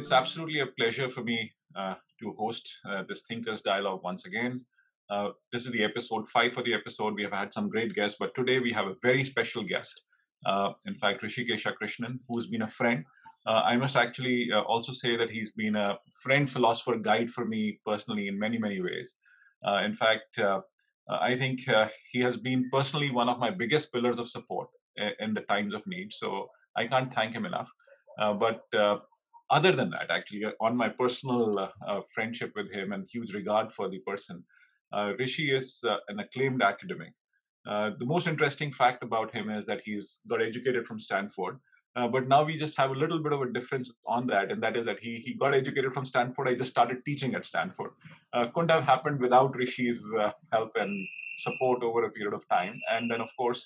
it's absolutely a pleasure for me uh, to host uh, this Thinkers Dialogue once again. Uh, this is the episode five for the episode. We have had some great guests, but today we have a very special guest. Uh, in fact, Rishikesha Krishnan, who's been a friend. Uh, I must actually uh, also say that he's been a friend, philosopher, guide for me personally in many, many ways. in fact, I think he has been personally one of my biggest pillars of support in the times of need. So I can't thank him enough. but other than that, actually, uh, on my personal uh, uh, friendship with him and huge regard for the person, uh, Rishi is uh, an acclaimed academic. Uh, the most interesting fact about him is that he's got educated from Stanford. but now we just have a little bit of a difference on that, and that is that he he got educated from Stanford. I just started teaching at Stanford. couldn't have happened without Rishi's help and support over a period of time. And then, of course,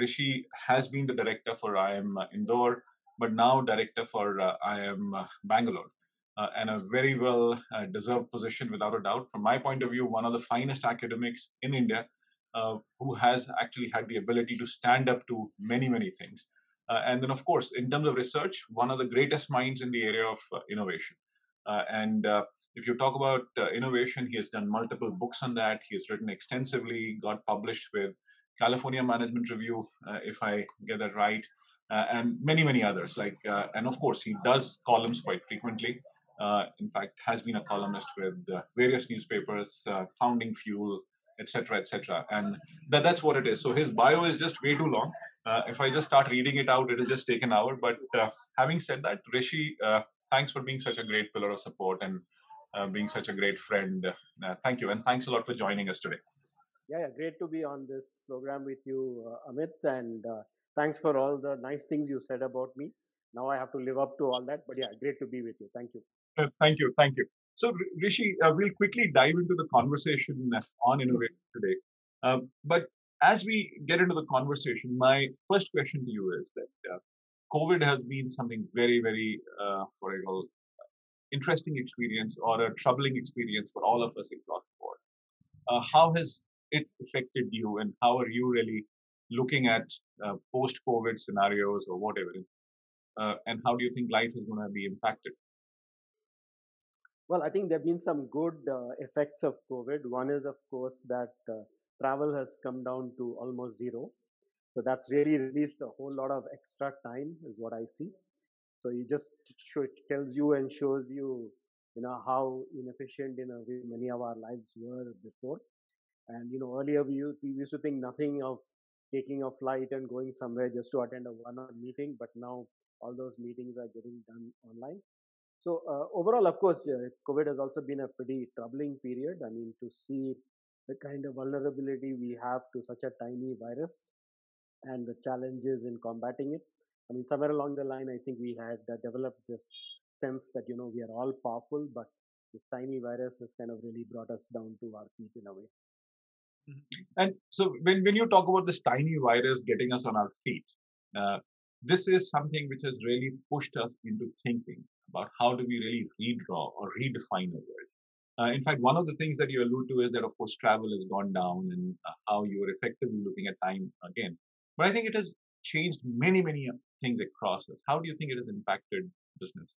Rishi has been the director for IIM Indore but now director for uh, IIM uh, Bangalore. Uh, and a very well uh, deserved position without a doubt. From my point of view, one of the finest academics in India uh, who has actually had the ability to stand up to many, many things. Uh, and then, of course, in terms of research, one of the greatest minds in the area of innovation. and if you talk about innovation, he has done multiple books on that. He has written extensively, got published with California Management Review, if I get that right uh, and many many others like uh, and of course he does columns quite frequently. Uh, in fact has been a columnist with uh, various newspapers uh, founding fuel etc etc and that, that's what it is. So his bio is just way too long. Uh, if i just start reading it out it'll just take an hour. But having said that rishi thanks for being such a great pillar of support and being such a great friend. Thank you. And thanks a lot for joining us today. Yeah, yeah. Great to be on this program with you amit. And thanks for all the nice things you said about me. Now I have to live up to all that. But yeah, great to be with you. Thank you. Uh, thank you. Thank you. So, Rishi, uh, we'll quickly dive into the conversation on innovation today. Um, but as we get into the conversation, my first question to you is that uh, COVID has been something very, very, uh, what I call interesting experience or a troubling experience for all of us across the board. Uh, how has it affected you, and how are you really looking at uh, post-COVID scenarios or whatever, uh, and how do you think life is going to be impacted? Well, I think there have been some good uh, effects of COVID. One is, of course, that uh, travel has come down to almost zero. So that's really released a whole lot of extra time, is what I see. So it just show, tells you and shows you, you know, how inefficient in a way many of our lives were before. And you know, earlier we we used to think nothing of taking a flight and going somewhere just to attend a one-on meeting but now all those meetings are getting done online. So uh, overall of course uh, covid has also been a pretty troubling period. I mean to see the kind of vulnerability we have to such a tiny virus and the challenges in combating it. I mean somewhere along the line i think we had uh, developed this sense that you know we are all powerful but this tiny virus has kind of really brought us down to our feet in a way. And so when, when you talk about this tiny virus getting us on our feet, uh, this is something which has really pushed us into thinking about how do we really redraw or redefine a world. Uh, in fact, one of the things that you allude to is that, of course, travel has gone down and uh, how you are effectively looking at time again. But I think it has changed many, many things across us. How do you think it has impacted business?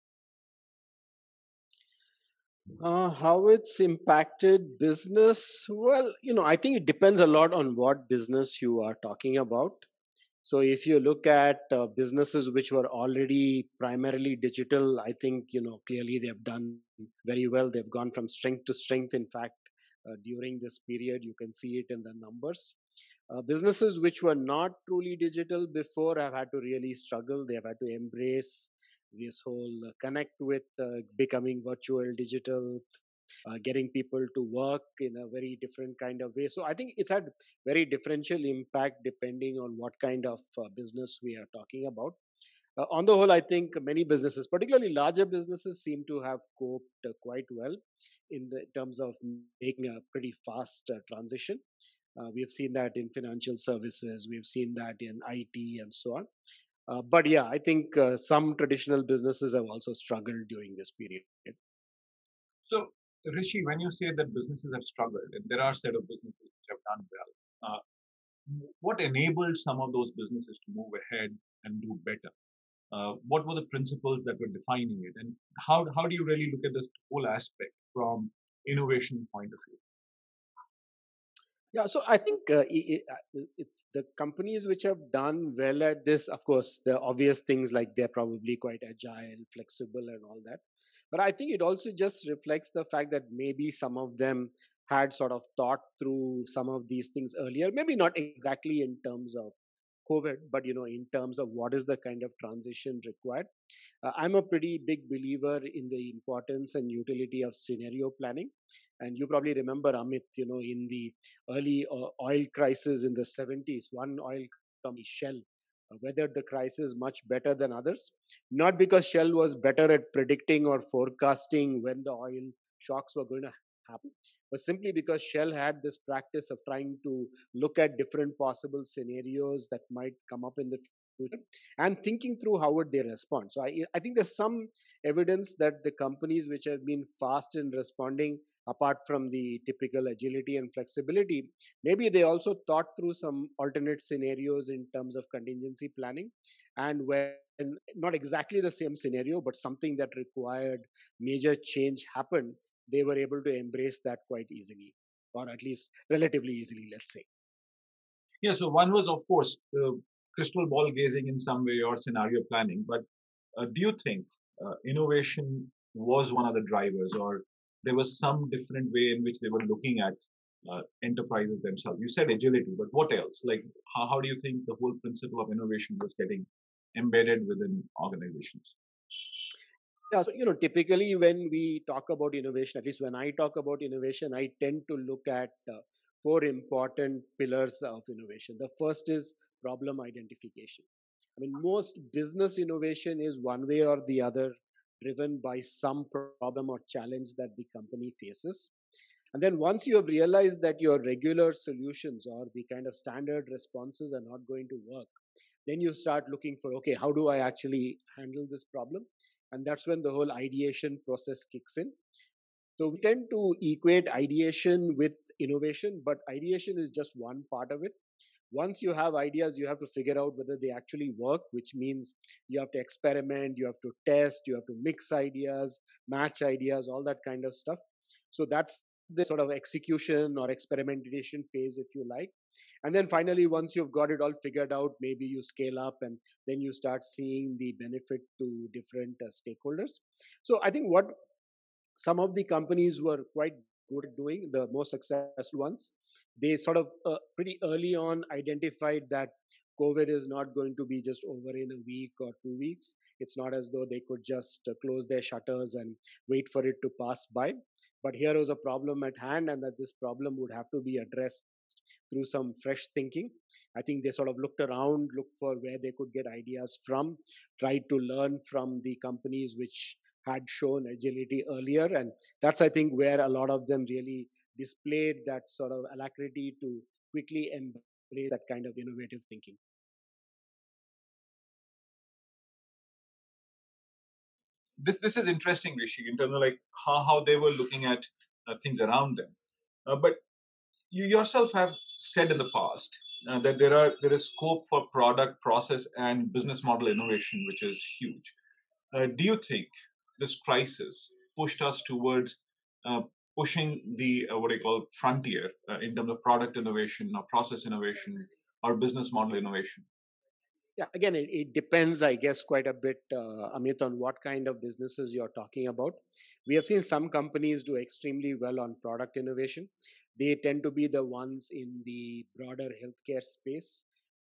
Uh, how it's impacted business? Well, you know, I think it depends a lot on what business you are talking about. So, if you look at uh, businesses which were already primarily digital, I think, you know, clearly they've done very well. They've gone from strength to strength. In fact, uh, during this period, you can see it in the numbers. Uh, businesses which were not truly digital before have had to really struggle. They have had to embrace this whole uh, connect with uh, becoming virtual digital uh, getting people to work in a very different kind of way. So i think it's had very differential impact depending on what kind of uh, business we are talking about. Uh, on the whole i think many businesses particularly larger businesses seem to have coped uh, quite well in, the, terms of making a pretty fast transition. We've seen that in financial services we've seen that in it and so on uh, but yeah, I think uh, some traditional businesses have also struggled during this period. So, Rishi, when you say that businesses have struggled, and there are a set of businesses which have done well, uh, what enabled some of those businesses to move ahead and do better? uh, what were the principles that were defining it, and how how do you really look at this whole aspect from innovation point of view? Yeah, so I think uh, it, uh, it's the companies which have done well at this. Of course, the obvious things like they're probably quite agile, flexible, and all that. But I think it also just reflects the fact that maybe some of them had sort of thought through some of these things earlier. Maybe not exactly in terms of COVID, but you know, in terms of what is the kind of transition required. Uh, I'm a pretty big believer in the importance and utility of scenario planning. And you probably remember Amit, you know, in the early uh, oil crisis in the 70s, one oil company, Shell, uh, weathered the crisis much better than others. Not because Shell was better at predicting or forecasting when the oil shocks were going to happen, but simply because Shell had this practice of trying to look at different possible scenarios that might come up in the future and thinking through how would they respond. So I, I think there's some evidence that the companies which have been fast in responding apart from the typical agility and flexibility maybe they also thought through some alternate scenarios in terms of contingency planning and when not exactly the same scenario but something that required major change happened they were able to embrace that quite easily, or at least relatively easily, let's say. Yeah, so one was, of course, crystal ball gazing in some way or scenario planning. But uh, do you think uh, innovation was one of the drivers, or there was some different way in which they were looking at uh, enterprises themselves? You said agility, but what else? Like, how, how do you think the whole principle of innovation was getting embedded within organizations? Yeah, so you know, typically when we talk about innovation, at least when I talk about innovation, I tend to look at uh, four important pillars of innovation. The first is problem identification. I mean, most business innovation is one way or the other driven by some problem or challenge that the company faces. And then once you have realized that your regular solutions or the kind of standard responses are not going to work, then you start looking for okay, how do I actually handle this problem? And that's when the whole ideation process kicks in. So we tend to equate ideation with innovation but ideation is just one part of it. Once you have ideas you have to figure out whether they actually work which means you have to experiment you have to test you have to mix ideas match ideas all that kind of stuff. So that's the sort of execution or experimentation phase if you like and then finally once you've got it all figured out maybe you scale up and then you start seeing the benefit to different uh, stakeholders. So i think what some of the companies were quite good at doing the most successful ones they sort of uh, pretty early on identified that covid is not going to be just over in a week or two weeks. It's not as though they could just uh, close their shutters and wait for it to pass by. But here was a problem at hand and that this problem would have to be addressed through some fresh thinking. I think they sort of looked around, looked for where they could get ideas from, tried to learn from the companies which had shown agility earlier. And that's, I think, where a lot of them really displayed that sort of alacrity to quickly embrace that kind of innovative thinking. This this is interesting, Rishi, in terms of like how, how they were looking at uh, things around them. Uh, but you yourself have said in the past uh, that there are there is scope for product process and business model innovation which is huge. Uh, do you think this crisis pushed us towards uh, pushing the uh, what I call frontier uh, in terms of product innovation or process innovation or business model innovation? Yeah again it, it depends i guess quite a bit uh, amit on what kind of businesses you're talking about. We have seen some companies do extremely well on product innovation they tend to be the ones in the broader healthcare space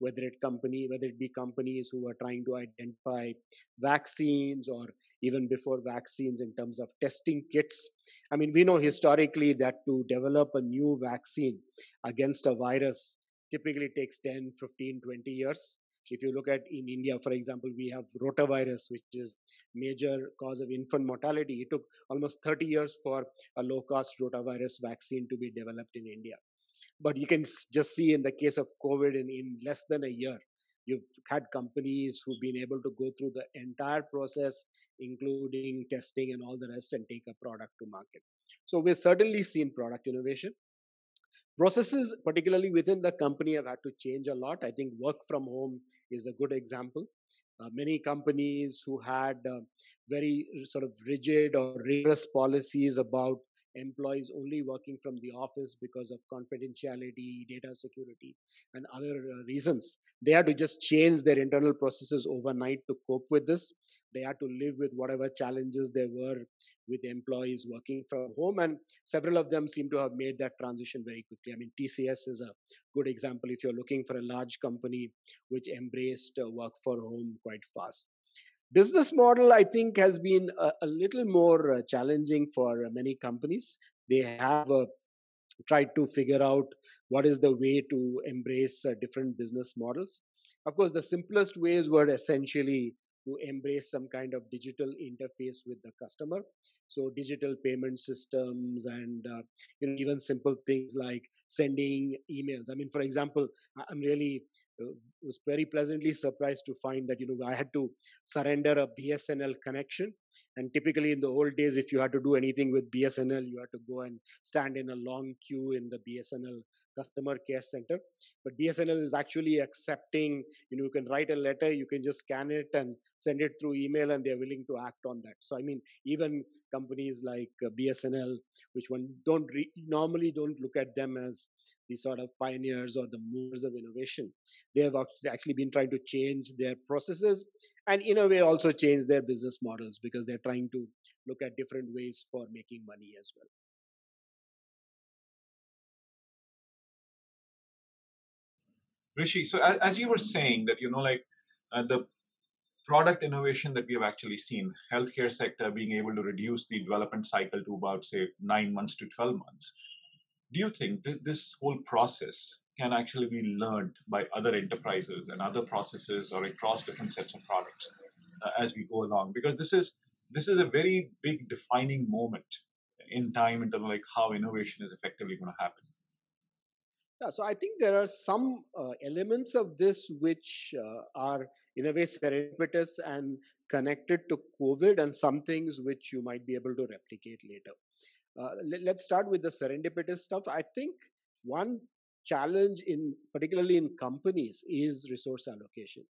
whether it company whether it be companies who are trying to identify vaccines or even before vaccines in terms of testing kits. I mean we know historically that to develop a new vaccine against a virus typically takes 10 15 20 years if you look at in India, for example, we have rotavirus, which is major cause of infant mortality. It took almost 30 years for a low-cost rotavirus vaccine to be developed in India. But you can just see in the case of COVID, in, in less than a year, you've had companies who've been able to go through the entire process, including testing and all the rest, and take a product to market. So we've certainly seen product innovation. Processes, particularly within the company, have had to change a lot. I think work from home is a good example. uh, many companies who had uh, very sort of rigid or rigorous policies about employees only working from the office because of confidentiality, data security, and other uh, reasons. They had to just change their internal processes overnight to cope with this. They had to live with whatever challenges there were with employees working from home, and several of them seem to have made that transition very quickly. I mean, TCS is a good example if you're looking for a large company which embraced uh, work for home quite fast business model i think has been a, a little more uh, challenging for uh, many companies. They have uh, tried to figure out what is the way to embrace uh, different business models. Of course the simplest ways were essentially to embrace some kind of digital interface with the customer so digital payment systems and uh, you know even simple things like sending emails. I mean for example i'm really uh, was very pleasantly surprised to find that you know I had to surrender a BSNL connection. And typically in the old days, if you had to do anything with BSNL, you had to go and stand in a long queue in the BSNL customer care center. But bsnl is actually accepting you know you can write a letter you can just scan it and send it through email and they're willing to act on that. So i mean even companies like uh, bsnl which one don't re- normally don't look at them as the sort of pioneers or the movers of innovation. They have actually been trying to change their processes and in a way also change their business models because they're trying to look at different ways for making money as well. Rishi, so as, you were saying that, you know, like uh, the product innovation that we have actually seen, healthcare sector being able to reduce the development cycle to about, say, nine months to 12 months. Do you think that this whole process can actually be learned by other enterprises and other processes or across different sets of products uh, as we go along? Because this is this is a very big defining moment in time in terms of like how innovation is effectively going to happen. Yeah, so I think there are some uh, elements of this which uh, are in a way serendipitous and connected to COVID, and some things which you might be able to replicate later. Uh, let, let's start with the serendipitous stuff. I think one challenge in particularly in companies is resource allocation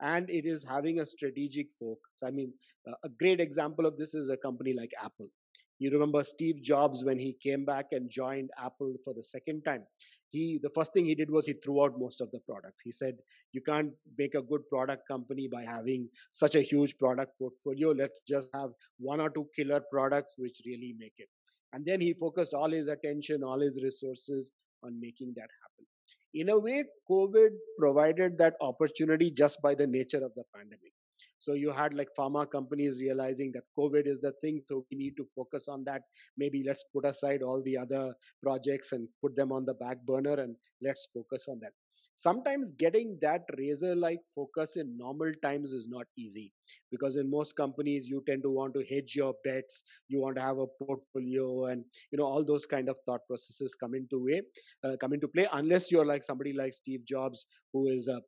and it is having a strategic focus i mean uh, a great example of this is a company like apple you remember steve jobs when he came back and joined apple for the second time he the first thing he did was he threw out most of the products. He said you can't make a good product company by having such a huge product portfolio. Let's just have one or two killer products which really make it. And then he focused all his attention all his resources on making that happen. In a way covid provided that opportunity just by the nature of the pandemic so you had like pharma companies realizing that COVID is the thing, so we need to focus on that. Maybe let's put aside all the other projects and put them on the back burner and let's focus on that. Sometimes getting that razor like focus in normal times is not easy because in most companies you tend to want to hedge your bets, you want to have a portfolio, and you know all those kind of thought processes come into way, uh, come into play unless you're like somebody like Steve Jobs who is a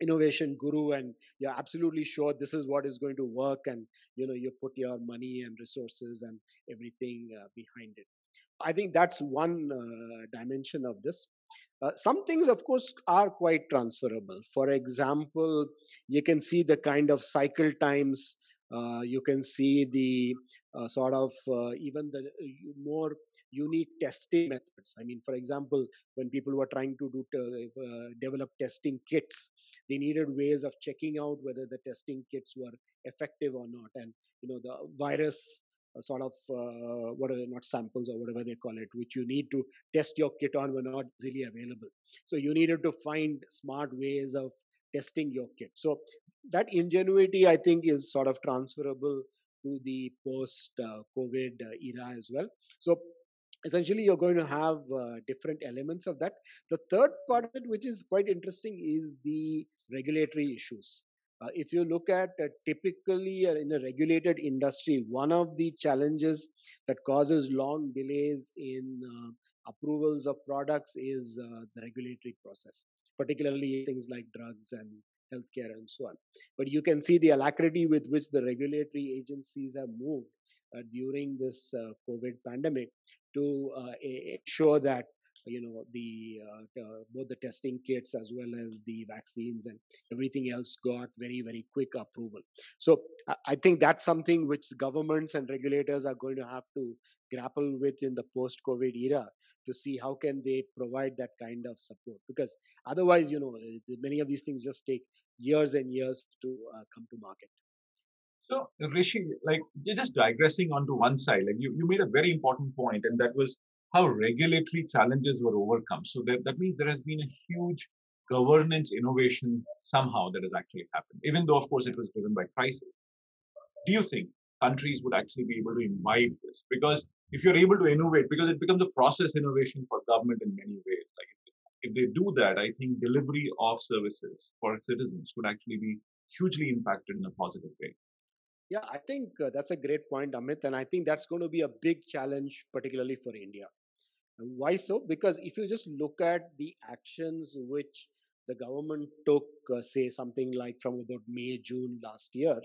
innovation guru and you're absolutely sure this is what is going to work and you know you put your money and resources and everything uh, behind it. I think that's one uh, dimension of this. Uh, some things of course are quite transferable. For example you can see the kind of cycle times you can see the uh, sort of uh, even the more unique testing methods. I mean, for example, when people were trying to do uh, develop testing kits, they needed ways of checking out whether the testing kits were effective or not. And you know, the virus uh, sort of uh, what are they, not samples or whatever they call it, which you need to test your kit on were not easily available. So you needed to find smart ways of testing your kit. So that ingenuity, I think, is sort of transferable to the post uh, COVID uh, era as well. So essentially you're going to have uh, different elements of that the third part of it which is quite interesting is the regulatory issues uh, if you look at uh, typically uh, in a regulated industry one of the challenges that causes long delays in approvals of products is the regulatory process particularly things like drugs and healthcare and so on. But you can see the alacrity with which the regulatory agencies have moved uh, during this uh, COVID pandemic to uh, ensure that you know the uh, uh, both the testing kits as well as the vaccines and everything else got very very quick approval. So i think that's something which governments and regulators are going to have to grapple with in the post covid era to see how can they provide that kind of support because otherwise you know eh, many of these things just take years and years to uh, come to market so rishi like just digressing onto one side like you, you made a very important point and that was how regulatory challenges were overcome. So that, that means there has been a huge governance innovation somehow that has actually happened, even though, of course, it was driven by crisis. Do you think countries would actually be able to imbibe this? Because if you're able to innovate, because it becomes a process innovation for government in many ways. Like if they do that, I think delivery of services for citizens would actually be hugely impacted in a positive way. Yeah, I think uh, that's a great point, Amit. And I think that's going to be a big challenge, particularly for India. Why so? Because if you just look at the actions which the government took, uh, say something like from about May, June last year,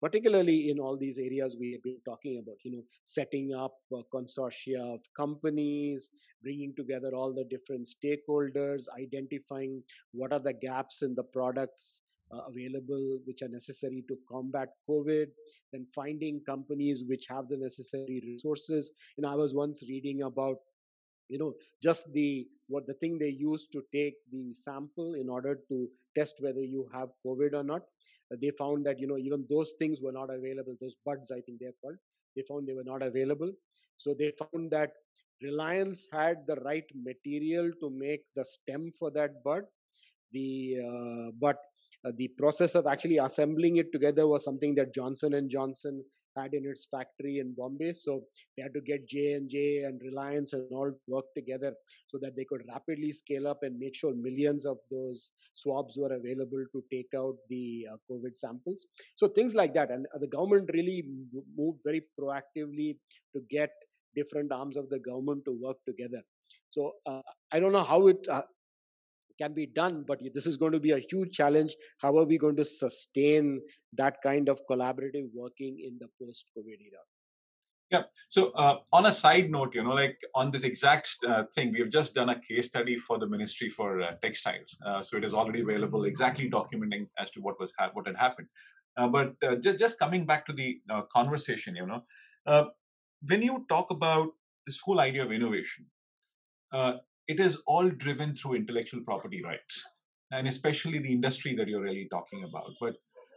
particularly in all these areas we have been talking about, you know, setting up consortia of companies, bringing together all the different stakeholders, identifying what are the gaps in the products uh, available which are necessary to combat covid then finding companies which have the necessary resources. And i was once reading about you know just the what the thing they use to take the sample in order to test whether you have covid or not. Uh, they found that you know even those things were not available those buds i think they're called they found they were not available. So they found that reliance had the right material to make the stem for that bud. The uh, but uh, the process of actually assembling it together was something that johnson and johnson had in its factory in Bombay. So they had to get J and J and Reliance and all work together so that they could rapidly scale up and make sure millions of those swabs were available to take out the uh, COVID samples. So things like that, and uh, the government really moved very proactively to get different arms of the government to work together. So uh, I don't know how it uh, can be done but this is going to be a huge challenge. How are we going to sustain that kind of collaborative working in the post covid era? Yeah so uh, on a side note you know like on this exact uh, thing we have just done a case study for the ministry for uh, textiles uh, so it is already available exactly documenting as to what was ha- what had happened. Uh, but uh, just just coming back to the conversation you know when you talk about this whole idea of innovation it is all driven through intellectual property rights, and especially the industry that you're really talking about. But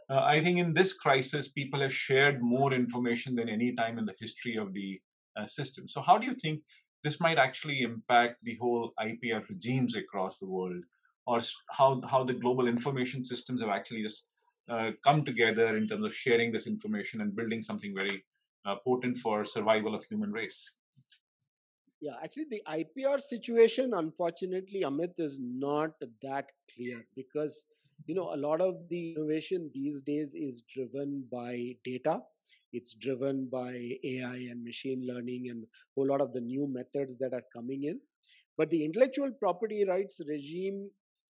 uh, I think in this crisis, people have shared more information than any time in the history of the uh, system. So, how do you think this might actually impact the whole IPR regimes across the world, or how how the global information systems have actually just uh, come together in terms of sharing this information and building something very uh, potent for survival of human race? Yeah, actually, the IPR situation, unfortunately, Amit, is not that clear because you know a lot of the innovation these days is driven by data. It's driven by AI and machine learning and a whole lot of the new methods that are coming in. But the intellectual property rights regime,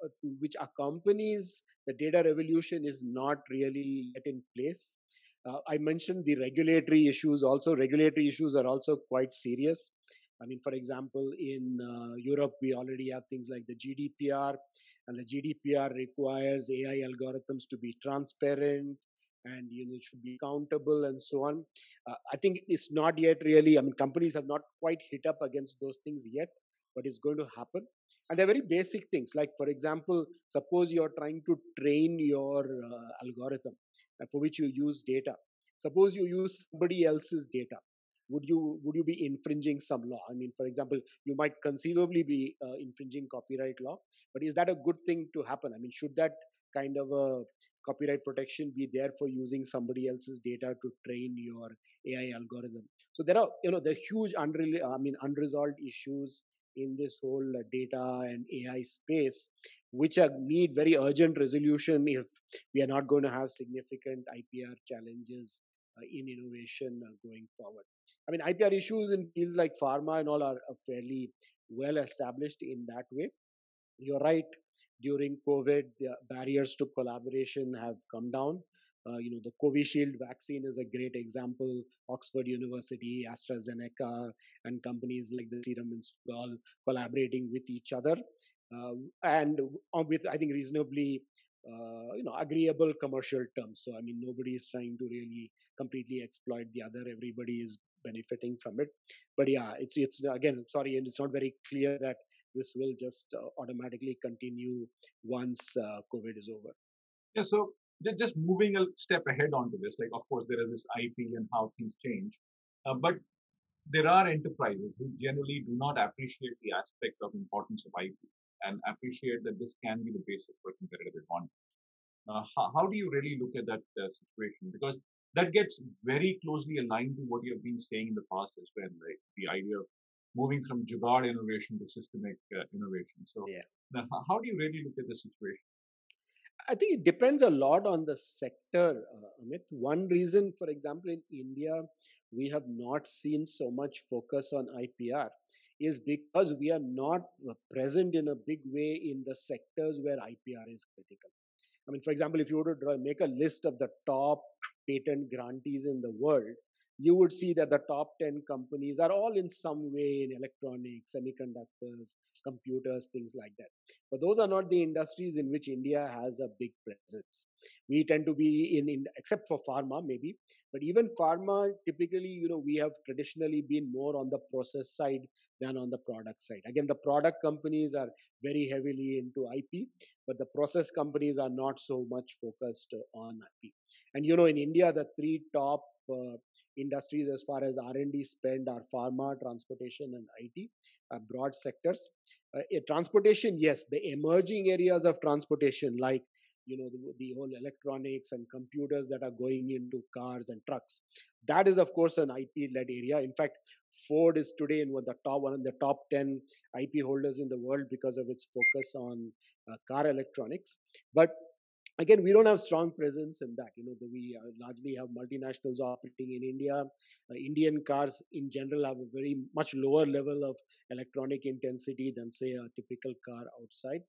uh, which accompanies the data revolution, is not really yet in place. Uh, I mentioned the regulatory issues. Also, regulatory issues are also quite serious. I mean, for example, in uh, Europe, we already have things like the GDPR, and the GDPR requires AI algorithms to be transparent and you know should be accountable and so on. Uh, I think it's not yet really. I mean, companies have not quite hit up against those things yet, but it's going to happen. And they're very basic things. Like, for example, suppose you're trying to train your uh, algorithm uh, for which you use data. Suppose you use somebody else's data would you would you be infringing some law? I mean for example you might conceivably be uh, infringing copyright law but is that a good thing to happen? I mean should that kind of a copyright protection be there for using somebody else's data to train your ai algorithm? So there are you know the huge unre- i mean unresolved issues in this whole uh, data and ai space which are, need very urgent resolution if we are not going to have significant ipr challenges in innovation uh, going forward. I mean, IPR issues in fields like pharma and all are fairly well established in that way. You're right. During COVID, the barriers to collaboration have come down. uh, you know, the Covishield vaccine is a great example. Oxford University, AstraZeneca, and companies like the Serum Institute all collaborating with each other, uh, and with I think reasonably uh, you know agreeable commercial terms. So i mean nobody is trying to really completely exploit the other. Everybody is benefiting from it. But yeah it's it's again sorry and it's not very clear that this will just uh, automatically continue once uh, covid is over. Yeah so just moving a step ahead onto this like of course there is this ip and how things change uh, but there are enterprises who generally do not appreciate the aspect of importance of ip and appreciate that this can be the basis for competitive advantage. Uh, how, how, do you really look at that uh, situation? Because that gets very closely aligned to what you have been saying in the past as well, like the idea of moving from jugaad innovation to systemic uh, innovation. So, yeah. Now, how do you really look at the situation? I think it depends a lot on the sector, uh, Amit. One reason, for example, in India, we have not seen so much focus on IPR is because we are not uh, present in a big way in the sectors where IPR is critical. I mean, for example, if you were to draw, make a list of the top patent grantees in the world, you would see that the top 10 companies are all in some way in electronics, semiconductors, computers, things like that. But those are not the industries in which India has a big presence. We tend to be in, in except for pharma, maybe, but even pharma, typically, you know, we have traditionally been more on the process side than on the product side. Again, the product companies are very heavily into IP, but the process companies are not so much focused on IP. And you know, in India, the three top uh, industries as far as r&d spend are pharma transportation and it uh, broad sectors. Uh, transportation yes the emerging areas of transportation like you know the, the, whole electronics and computers that are going into cars and trucks. That is of course an ip led area. In fact ford is today in one of the top one of the top 10 ip holders in the world because of its focus on uh, car electronics. But again we don't have strong presence in that you know we uh, largely have multinationals operating in india. Uh, indian cars in general have a very much lower level of electronic intensity than say a typical car outside.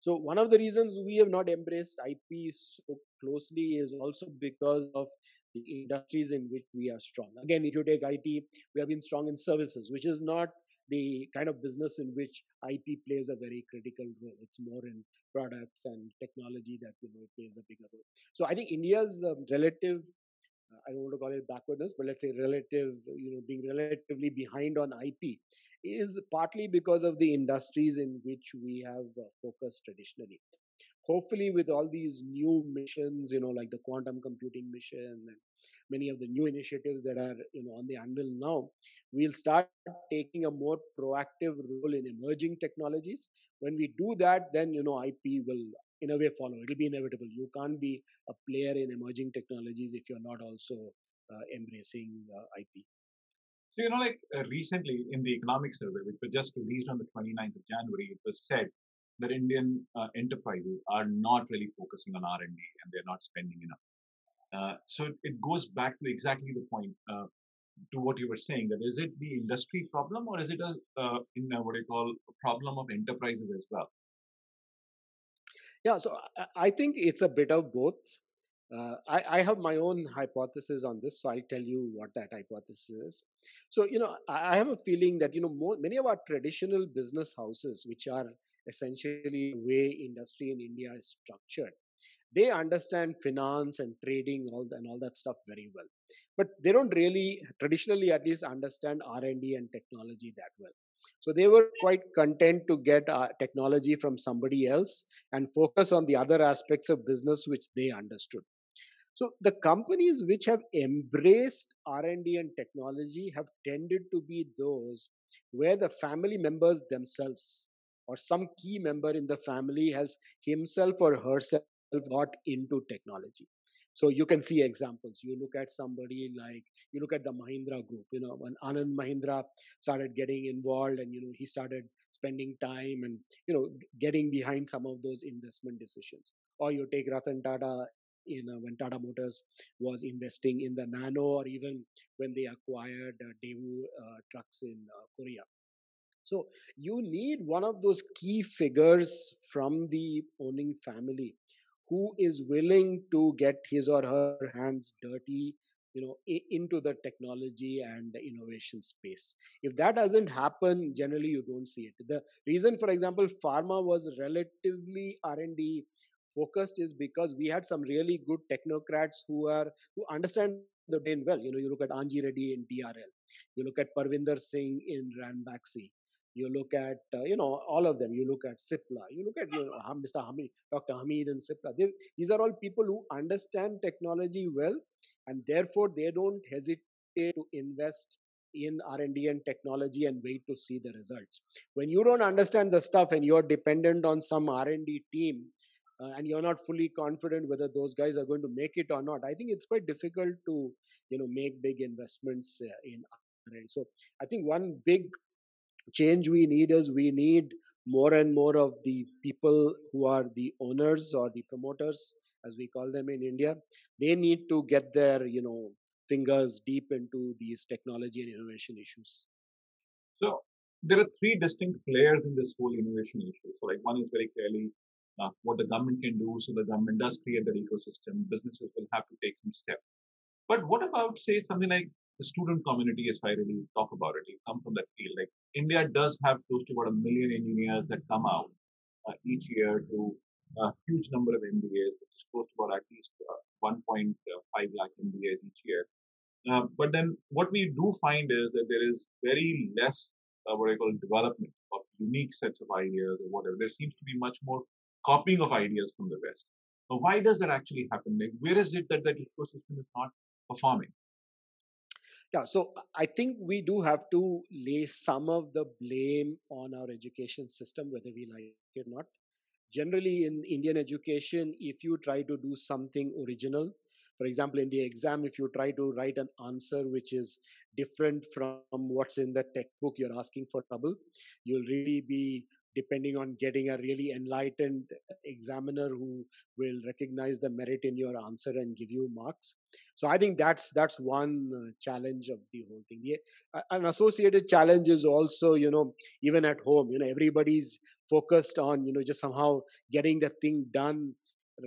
So one of the reasons we have not embraced ip so closely is also because of the industries in which we are strong. Again if you take it we have been strong in services which is not the kind of business in which IP plays a very critical role. It's more in products and technology that you know it plays a bigger role. So I think India's um, relative, uh, I don't want to call it backwardness, but let's say relative, you know, being relatively behind on IP is partly because of the industries in which we have uh, focused traditionally hopefully with all these new missions you know like the quantum computing mission and many of the new initiatives that are you know on the anvil now we'll start taking a more proactive role in emerging technologies. When we do that then you know ip will in a way follow. It'll be inevitable. You can't be a player in emerging technologies if you're not also uh, embracing uh, ip so you know like uh, recently in the economic survey which was just released on the 29th of january it was said that Indian uh, enterprises are not really focusing on R&D and they're not spending enough. Uh, so it goes back to exactly the point uh, to what you were saying that is it the industry problem or is it a uh, in what I call a problem of enterprises as well? Yeah, so I think it's a bit of both. Uh, I, I, have my own hypothesis on this, so I'll tell you what that hypothesis is. So, you know, I have a feeling that, you know, more, many of our traditional business houses, which are essentially way industry in India is structured. They understand finance and trading all the, and all that stuff very well, but they don't really traditionally at least understand R and D and technology that well. So they were quite content to get uh, technology from somebody else and focus on the other aspects of business which they understood. So the companies which have embraced R&D and technology have tended to be those where the family members themselves or some key member in the family has himself or herself got into technology. So you can see examples. You look at somebody like you look at the mahindra group you know when anand mahindra started getting involved and you know he started spending time and you know getting behind some of those investment decisions. Or you take ratan tata you know when tata motors was investing in the nano or even when they acquired uh, daewoo uh, trucks in uh, korea so you need one of those key figures from the owning family who is willing to get his or her hands dirty you know into the technology and innovation space. If that doesn't happen generally you don't see it. The reason for example pharma was relatively r&d focused is because we had some really good technocrats who are who understand the domain well. You know you look at anji reddy in drl you look at parvinder singh in ranbaxy you look at uh, you know all of them. You look at Cipla you look at you know, mr hamid dr hamid and Cipla they, these are all people who understand technology well and therefore they don't hesitate to invest in r&d and technology and wait to see the results. When you don't understand the stuff and you're dependent on some r&d team uh, and you're not fully confident whether those guys are going to make it or not i think it's quite difficult to you know make big investments uh, in r&d so i think one big change we need is we need more and more of the people who are the owners or the promoters as we call them in india. They need to get their you know fingers deep into these technology and innovation issues. So there are three distinct players in this whole innovation issue. So like one is very clearly uh, what the government can do. So the government does create that ecosystem. Businesses will have to take some steps. But what about say something like the student community, if I really talk about it, you come from that field. Like India does have close to about a million engineers that come out uh, each year to a huge number of MBAs, which is close to about at least uh, 1.5 lakh MBAs each year. Uh, but then what we do find is that there is very less uh, what I call development of unique sets of ideas or whatever. There seems to be much more copying of ideas from the West. But why does that actually happen? Like, where is it that that ecosystem is not performing? Yeah, so uh, I think we do have to lay some of the blame on our education system, whether we like it or not. Generally, in Indian education, if you try to do something original, for example, in the exam, if you try to write an answer which is different from what's in the textbook, you're asking for trouble. You'll really be depending on getting a really enlightened examiner who will recognize the merit in your answer and give you marks. So i think that's that's one uh, challenge of the whole thing. Uh, an associated challenge is also you know even at home you know everybody's focused on you know just somehow getting the thing done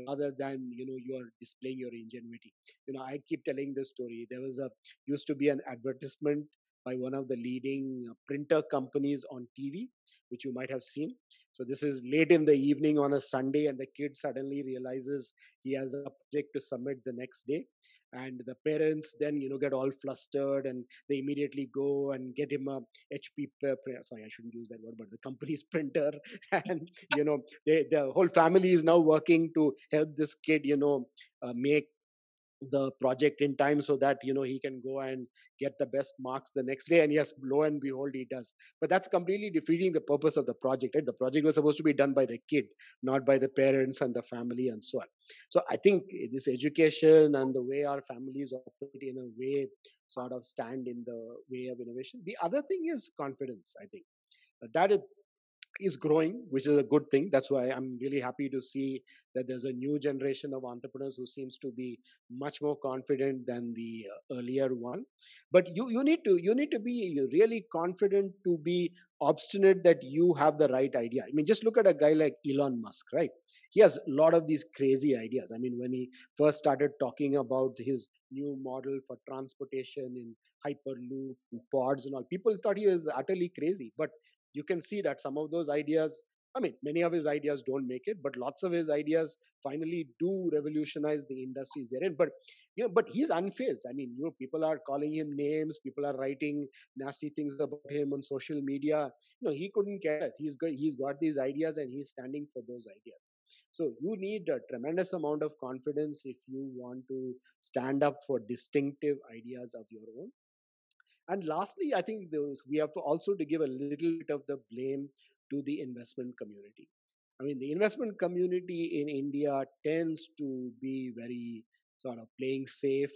rather than you know you are displaying your ingenuity. You know i keep telling this story. There was a used to be an advertisement by one of the leading uh, printer companies on TV, which you might have seen. So this is late in the evening on a Sunday, and the kid suddenly realizes he has a project to submit the next day. And the parents then, you know, get all flustered and they immediately go and get him a HP. Sorry, I shouldn't use that word, but the company's printer. And, you know, they, the whole family is now working to help this kid, you know, uh, make the project in time so that you know he can go and get the best marks the next day. And yes lo and behold he does. But that's completely defeating the purpose of the project right? The project was supposed to be done by the kid not by the parents and the family and so on. So i think this education and the way our families operate in a way sort of stand in the way of innovation. The other thing is confidence i think. That is growing, which is a good thing. That's why I'm really happy to see that there's a new generation of entrepreneurs who seems to be much more confident than the uh, earlier one. But you you need to you need to be really confident to be obstinate that you have the right idea. I mean, just look at a guy like Elon Musk, right? He has a lot of these crazy ideas. I mean, when he first started talking about his new model for transportation in hyperloop pods and all people thought he was utterly crazy but you can see that some of those ideas I mean, many of his ideas don't make it, but lots of his ideas finally do revolutionize the industries they're in. But you know, but he's unfazed. I mean, you know, people are calling him names, people are writing nasty things about him on social media. You know, he couldn't care less. He's got he's got these ideas and he's standing for those ideas. So you need a tremendous amount of confidence if you want to stand up for distinctive ideas of your own. And lastly, I think those, we have to also to give a little bit of the blame to the investment community. I mean, the investment community in India tends to be very sort of playing safe.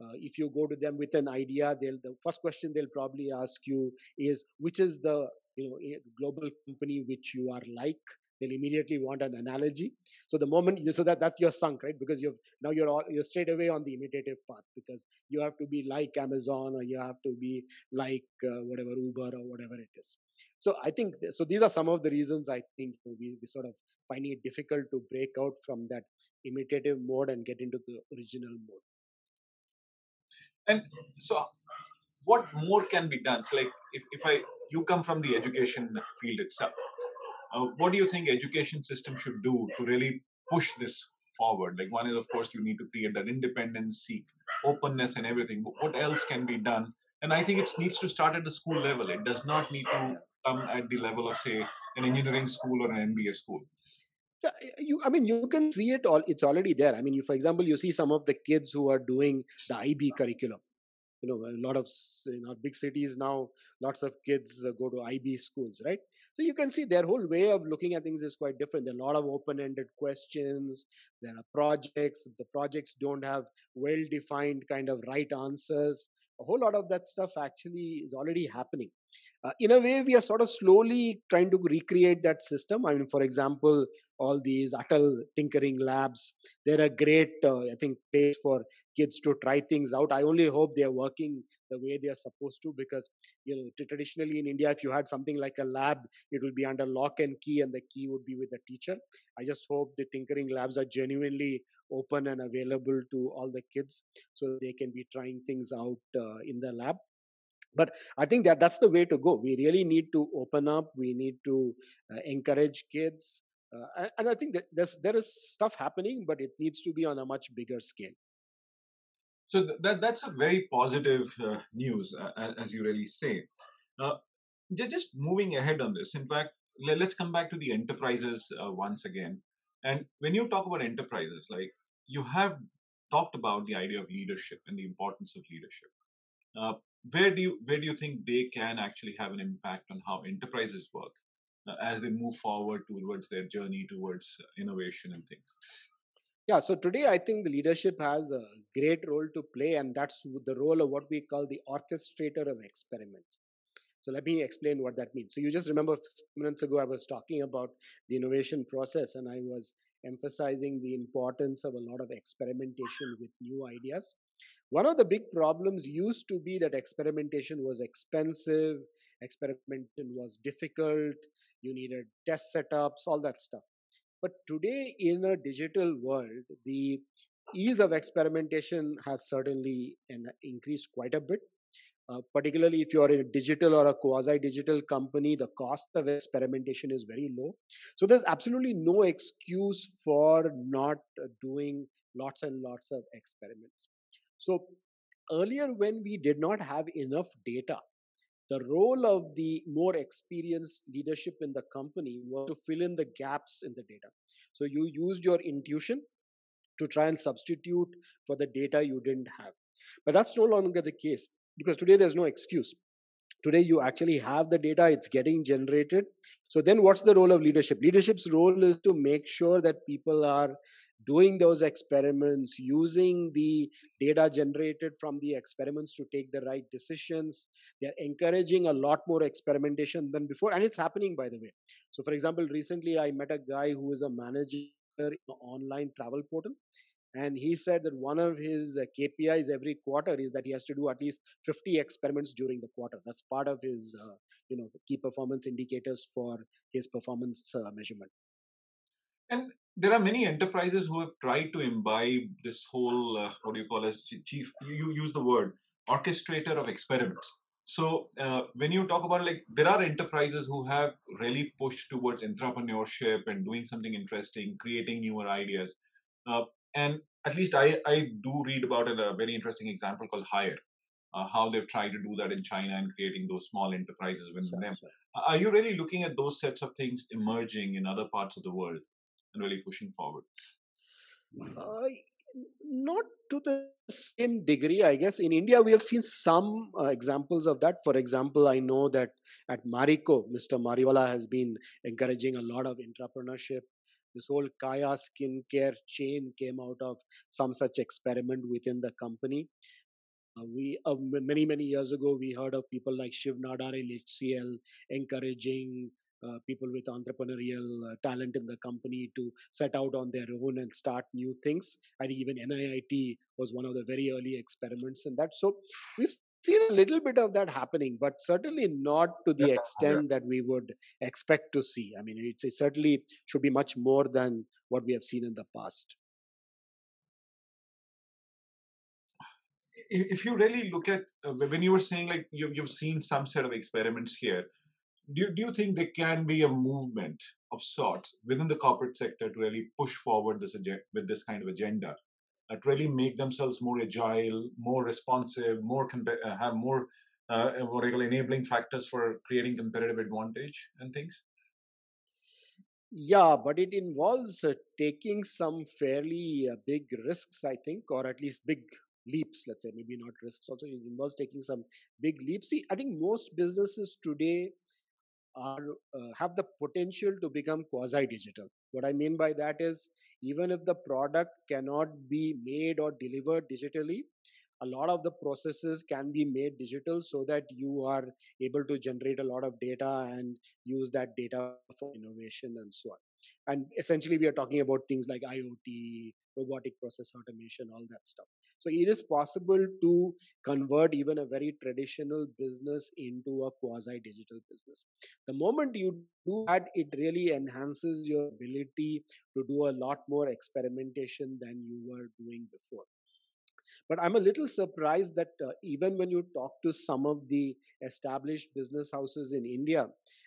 Uh, if you go to them with an idea, they'll the first question they'll probably ask you is which is the you know global company which you are like they'll immediately want an analogy. So the moment you so that that's your sunk right? Because you've now you're all you're straight away on the imitative path because you have to be like amazon or you have to be like uh, whatever uber or whatever it is. So i think so these are some of the reasons i think we, we sort of finding it difficult to break out from that imitative mode and get into the original mode. And so what more can be done? So like if, if i you come from the education field itself uh, what do you think education system should do to really push this forward? Like one is, of course, you need to create that independence, seek openness, and everything. But what else can be done? And I think it needs to start at the school level. It does not need to come at the level of, say, an engineering school or an MBA school. Yeah, you. I mean, you can see it all. It's already there. I mean, you, for example, you see some of the kids who are doing the IB curriculum you know a lot of in our big cities now lots of kids uh, go to ib schools right? So you can see their whole way of looking at things is quite different. There are a lot of open-ended questions there are projects the projects don't have well defined kind of right answers a whole lot of that stuff actually is already happening uh, in a way we are sort of slowly trying to recreate that system i mean for example all these Atal tinkering labs. They're a great, uh, I think, place for kids to try things out. I only hope they're working the way they are supposed to because, you know, traditionally in India, if you had something like a lab, it will be under lock and key and the key would be with the teacher. I just hope the tinkering labs are genuinely open and available to all the kids so they can be trying things out uh, in the lab but i think that that's the way to go we really need to open up we need to uh, encourage kids uh, and I think that there's, there is stuff happening, but it needs to be on a much bigger scale. So that that's a very positive uh, news, uh, as you really say. Uh, just moving ahead on this, in fact, let, us come back to the enterprises uh, once again. And when you talk about enterprises, like you have talked about the idea of leadership and the importance of leadership. Uh, where do you where do you think they can actually have an impact on how enterprises work uh, as they move forward towards their journey towards innovation and things yeah so today i think the leadership has a great role to play and that's the role of what we call the orchestrator of experiments. So let me explain what that means. So you just remember minutes ago i was talking about the innovation process and i was emphasizing the importance of a lot of experimentation with new ideas. One of the big problems used to be that experimentation was expensive experimentation was difficult you needed test setups, all that stuff. But today, in a digital world, the ease of experimentation has certainly increased quite a bit. Uh, particularly if you're in a digital or a quasi digital company, the cost of experimentation is very low. So there's absolutely no excuse for not uh, doing lots and lots of experiments. So earlier, when we did not have enough data the role of the more experienced leadership in the company was to fill in the gaps in the data. So you used your intuition to try and substitute for the data you didn't have. But that's no longer the case because today there's no excuse. Today you actually have the data, it's getting generated. So then what's the role of leadership? Leadership's role is to make sure that people are doing those experiments, using the data generated from the experiments to take the right decisions. They're encouraging a lot more experimentation than before, and it's happening, by the way. So, for example, recently I met a guy who is a manager in online travel portal. And he said that one of his uh, KPIs every quarter is that he has to do at least 50 experiments during the quarter. That's part of his, uh, you know, key performance indicators for his performance uh, measurement. And there are many enterprises who have tried to imbibe this whole uh, what do you call as chief you, use the word orchestrator of experiments so uh, when you talk about like there are enterprises who have really pushed towards entrepreneurship and doing something interesting creating newer ideas uh, and at least I, I do read about it, a very interesting example called Haier, uh, how they've tried to do that in China and creating those small enterprises within sure, them. Sure. Are you really looking at those sets of things emerging in other parts of the world? And really pushing forward? Uh, not to the same degree, I guess. In India, we have seen some uh, examples of that. For example, I know that at Marico, Mr. Mariwala has been encouraging a lot of entrepreneurship. This whole Kaya skincare chain came out of some such experiment within the company. Uh, we uh, many many years ago we heard of people like Shiv Nadar HCL encouraging people with entrepreneurial uh, talent in the company to set out on their own and start new things. I think even NIIT was one of the very early experiments in that. So we've seen a little bit of that happening, but certainly not to the extent that we would expect to see. I mean, it's, it certainly should be much more than what we have seen in the past. If you really look at uh, when you were saying like you, you've seen some set of experiments here, do you, do you think there can be a movement of sorts within the corporate sector to really push forward this with this kind of agenda? To really make themselves more agile more responsive more uh, have more uh, what call enabling factors for creating competitive advantage and things? Yeah but it involves uh, taking some fairly uh, big risks i think or at least big leaps let's say. Maybe not risks also it involves taking some big leaps. See i think most businesses today are uh, have the potential to become quasi digital what i mean by that is even if the product cannot be made or delivered digitally a lot of the processes can be made digital so that you are able to generate a lot of data and use that data for innovation and so on. And essentially we are talking about things like iot robotic process automation all that stuff so it is possible to convert even a very traditional business into a quasi digital business. The moment you do that, it really enhances your ability to do a lot more experimentation than you were doing before. But I'm a little surprised that uh, even when you talk to some of the established business houses in India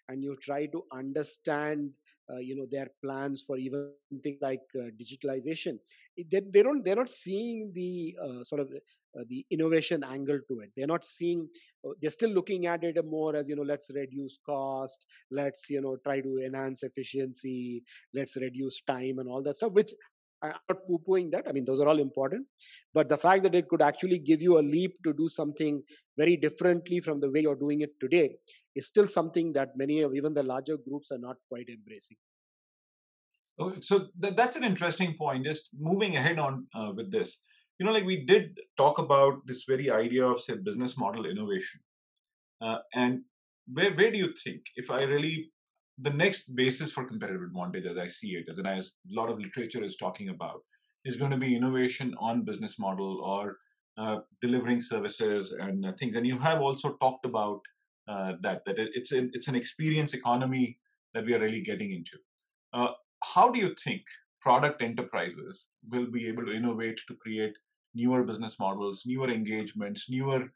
and you try to understand uh, you know their plans for even things like uh, digitalization they, they don't they're not seeing the uh, sort of uh, the innovation angle to it they're not seeing uh, they're still looking at it more as you know let's reduce cost let's you know try to enhance efficiency let's reduce time and all that stuff which I'm not poo-pooing that. I mean, those are all important. But the fact that it could actually give you a leap to do something very differently from the way you're doing it today is still something that many of even the larger groups are not quite embracing. So th- that's an interesting point. Just moving ahead on uh, with this, you know, like we did talk about this very idea of say business model innovation, uh, and where where do you think if I really the next basis for competitive advantage, as I see it, as, as a lot of literature is talking about, is going to be innovation on business model or uh, delivering services and uh, things. And you have also talked about uh, that that it's an, it's an experience economy that we are really getting into. Uh, how do you think product enterprises will be able to innovate to create newer business models, newer engagements, newer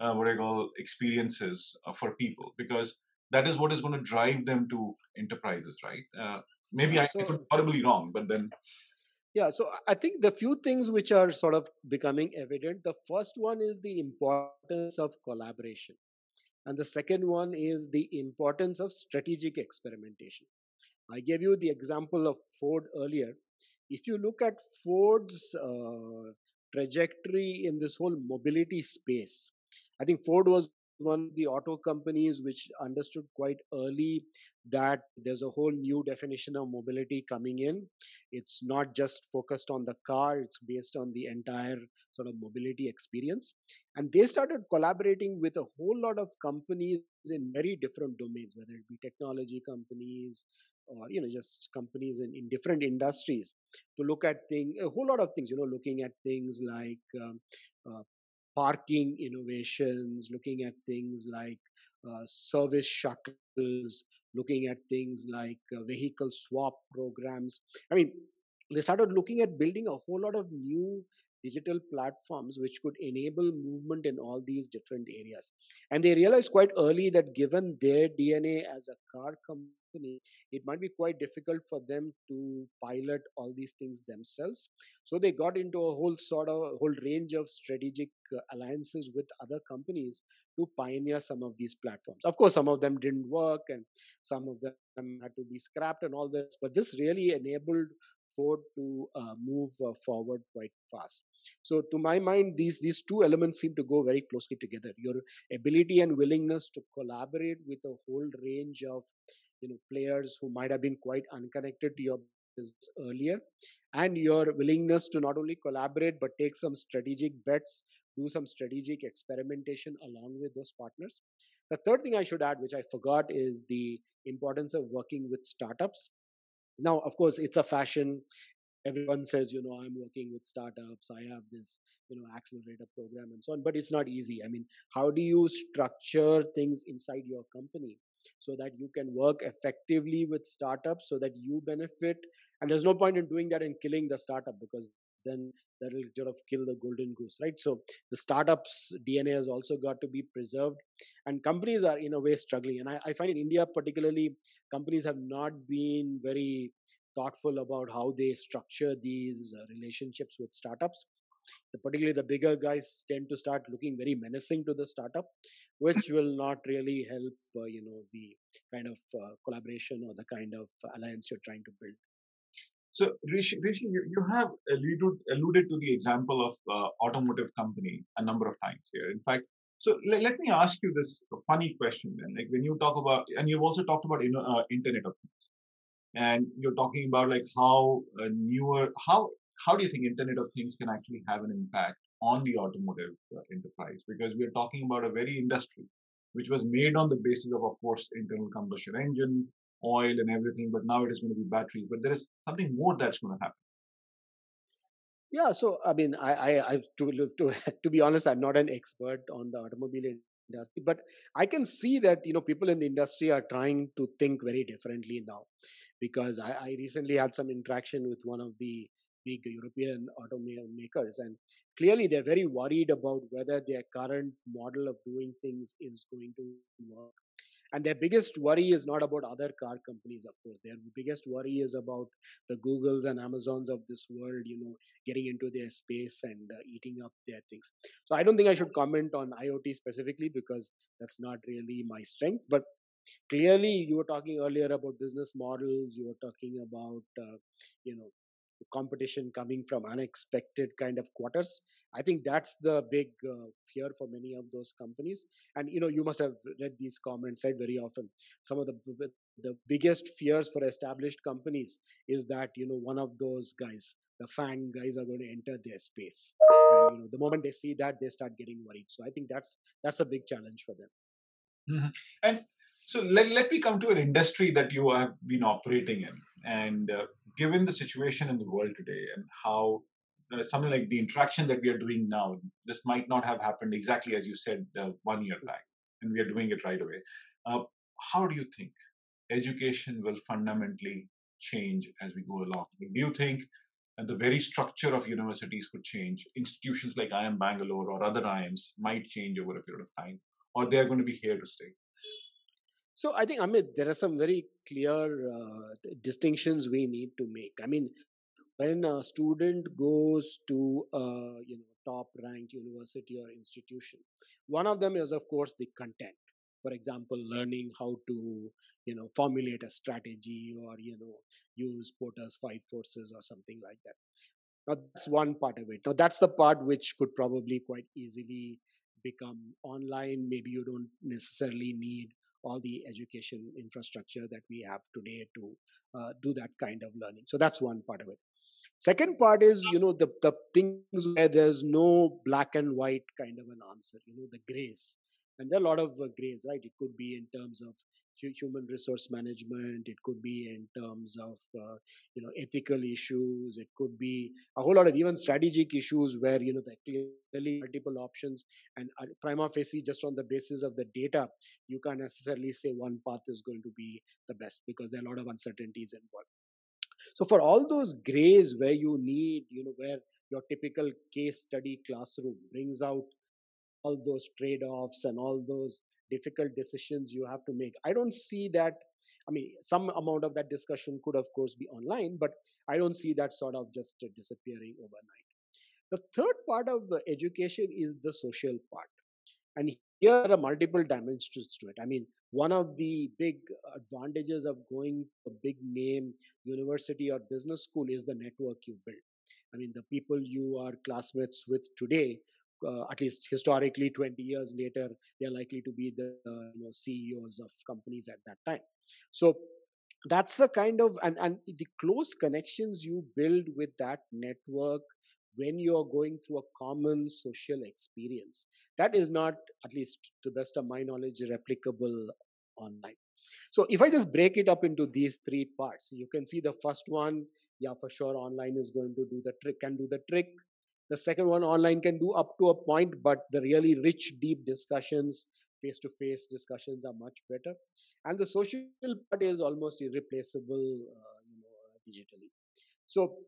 uh, what I call experiences uh, for people? Because that is what is going to drive them to enterprises, right? Uh, maybe I, so, I horribly wrong, but then. Yeah, so I think the few things which are sort of becoming evident. The first one is the importance of collaboration, and the second one is the importance of strategic experimentation. I gave you the example of Ford earlier. If you look at Ford's uh, trajectory in this whole mobility space, I think Ford was one of the auto companies which understood quite early that there's a whole new definition of mobility coming in. It's not just focused on the car, it's based on the entire sort of mobility experience. And they started collaborating with a whole lot of companies in very different domains, whether it be technology companies or you know just companies in, in different industries to look at things a whole lot of things you know looking at things like um, uh, parking innovations, looking at things like uh, service shuttles, looking at things like uh, vehicle swap programs. I mean, they started looking at building a whole lot of new digital platforms which could enable movement in all these different areas. And they realized quite early that given their DNA as a car company, it might be quite difficult for them to pilot all these things themselves. So they got into a whole sort of whole range of strategic uh, alliances with other companies to pioneer some of these platforms. Of course, some of them didn't work and some of them had to be scrapped and all this, but this really enabled Ford to uh, move uh, forward quite fast. So, to my mind, these these two elements seem to go very closely together. Your ability and willingness to collaborate with a whole range of you know players who might have been quite unconnected to your business earlier and your willingness to not only collaborate but take some strategic bets do some strategic experimentation along with those partners The third thing I should add, which I forgot, is the importance of working with startups. Now, of course, it's a fashion. Everyone says, you know, I'm working with startups. I have this, you know, accelerator program and so on. But it's not easy. I mean, how do you structure things inside your company so that you can work effectively with startups so that you benefit? And there's no point in doing that and killing the startup because then that will sort of kill the golden goose, right? So the startups DNA has also got to be preserved, and companies are in a way struggling. And I, I find in India particularly, companies have not been very thoughtful about how they structure these uh, relationships with startups. The, particularly the bigger guys tend to start looking very menacing to the startup, which will not really help, uh, you know, the kind of uh, collaboration or the kind of alliance you're trying to build. So, Rishi, Rishi you, you have alluded, alluded to the example of uh, automotive company a number of times here. In fact, so let, let me ask you this funny question then. Like when you talk about, and you've also talked about uh, Internet of Things, and you're talking about like how newer, how how do you think Internet of Things can actually have an impact on the automotive uh, enterprise? Because we are talking about a very industry which was made on the basis of, of course, internal combustion engine, oil and everything, but now it is going to be batteries. But there is something more that's going to happen. Yeah, so I mean, I, I, I to, to to be honest, I'm not an expert on the automobile industry, but I can see that you know people in the industry are trying to think very differently now, because I, I recently had some interaction with one of the big European automakers, and clearly they're very worried about whether their current model of doing things is going to work and their biggest worry is not about other car companies of course. Their biggest worry is about the googles and amazons of this world you know getting into their space and uh, eating up their things. So i don't think i should comment on iot specifically because that's not really my strength. But clearly you were talking earlier about business models. You were talking about uh, you know competition coming from unexpected kind of quarters. I think that's the big uh, fear for many of those companies. And you know you must have read these comments said very often. Some of the the biggest fears for established companies is that you know one of those guys the fang guys are going to enter their space. And, you know the moment they see that they start getting worried. So i think that's that's a big challenge for them. Mm-hmm. and so let, let me come to an industry that you have been operating in and uh, given the situation in the world today and how uh, something like the interaction that we are doing now, this might not have happened exactly as you said uh, one year back, and we are doing it right away. Uh, how do you think education will fundamentally change as we go along? Do you think the very structure of universities could change? Institutions like IIM Bangalore or other IIMs might change over a period of time, or they are going to be here to stay? So I think Amit, there are some very clear uh, distinctions we need to make. I mean, when a student goes to a you know top ranked university or institution, one of them is of course the content. For example, learning how to you know formulate a strategy or you know use Porter's five forces or something like that. Now that's one part of it. Now that's the part which could probably quite easily become online. Maybe you don't necessarily need all the education infrastructure that we have today to uh, do that kind of learning. So that's one part of it. Second part is, you know, the, the things where there's no black and white kind of an answer, you know, the grays. And there are a lot of uh, grays, right? It could be in terms of human resource management it could be in terms of uh, you know ethical issues it could be a whole lot of even strategic issues where you know there clearly multiple options and uh, prima facie just on the basis of the data you can't necessarily say one path is going to be the best because there are a lot of uncertainties involved. So for all those grays where you need you know where your typical case study classroom brings out all those trade-offs and all those difficult decisions you have to make. I don't see that i mean some amount of that discussion could of course be online but i don't see that sort of just disappearing overnight. The third part of the education is the social part. And here are multiple dimensions to it. I mean one of the big advantages of going a big name university or business school is the network you build. I mean the people you are classmates with today uh, at least historically 20 years later they're likely to be the uh, you know, ceos of companies at that time. So that's a kind of and, and the close connections you build with that network when you're going through a common social experience that is not at least to the best of my knowledge replicable online. So if i just break it up into these three parts you can see the first one yeah for sure online is going to do the trick can do the trick the second one online can do up to a point but the really rich deep discussions face to face discussions are much better. And the social part is almost irreplaceable uh, you know digitally. So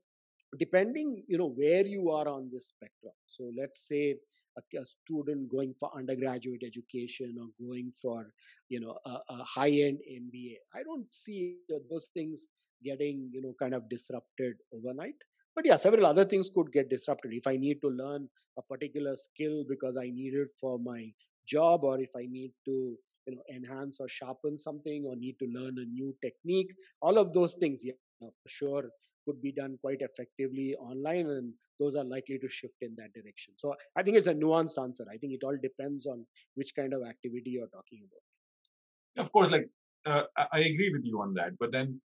depending you know where you are on this spectrum so let's say a, a student going for undergraduate education or going for you know a, a high end mba i don't see those things getting you know kind of disrupted overnight but yeah several other things could get disrupted. If i need to learn a particular skill because i need it for my job or if i need to you know enhance or sharpen something or need to learn a new technique all of those things yeah for sure could be done quite effectively online and those are likely to shift in that direction. So i think it's a nuanced answer. I think it all depends on which kind of activity you're talking about. Of course like uh, i agree with you on that but then th-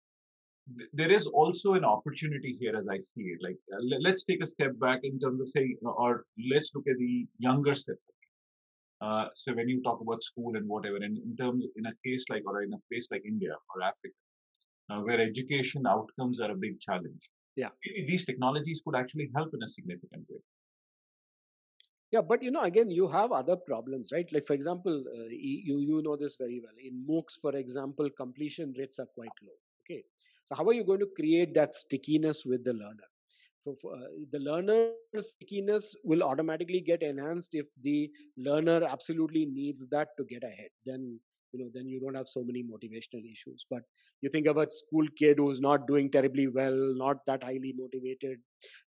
there is also an opportunity here as i see it like uh, let's take a step back in terms of say or let's look at the younger set uh, so when you talk about school and whatever and in terms in a case like or in a place like india or africa uh, where education outcomes are a big challenge. Yeah. These technologies could actually help in a significant way. Yeah, but you know, again, you have other problems, right? Like, for example, uh, you you know this very well. In MOOCs, for example, completion rates are quite low. Okay, so how are you going to create that stickiness with the learner? So for uh, the learner stickiness will automatically get enhanced if the learner absolutely needs that to get ahead. Then you know then you don't have so many motivational issues but you think about school kid who's not doing terribly well not that highly motivated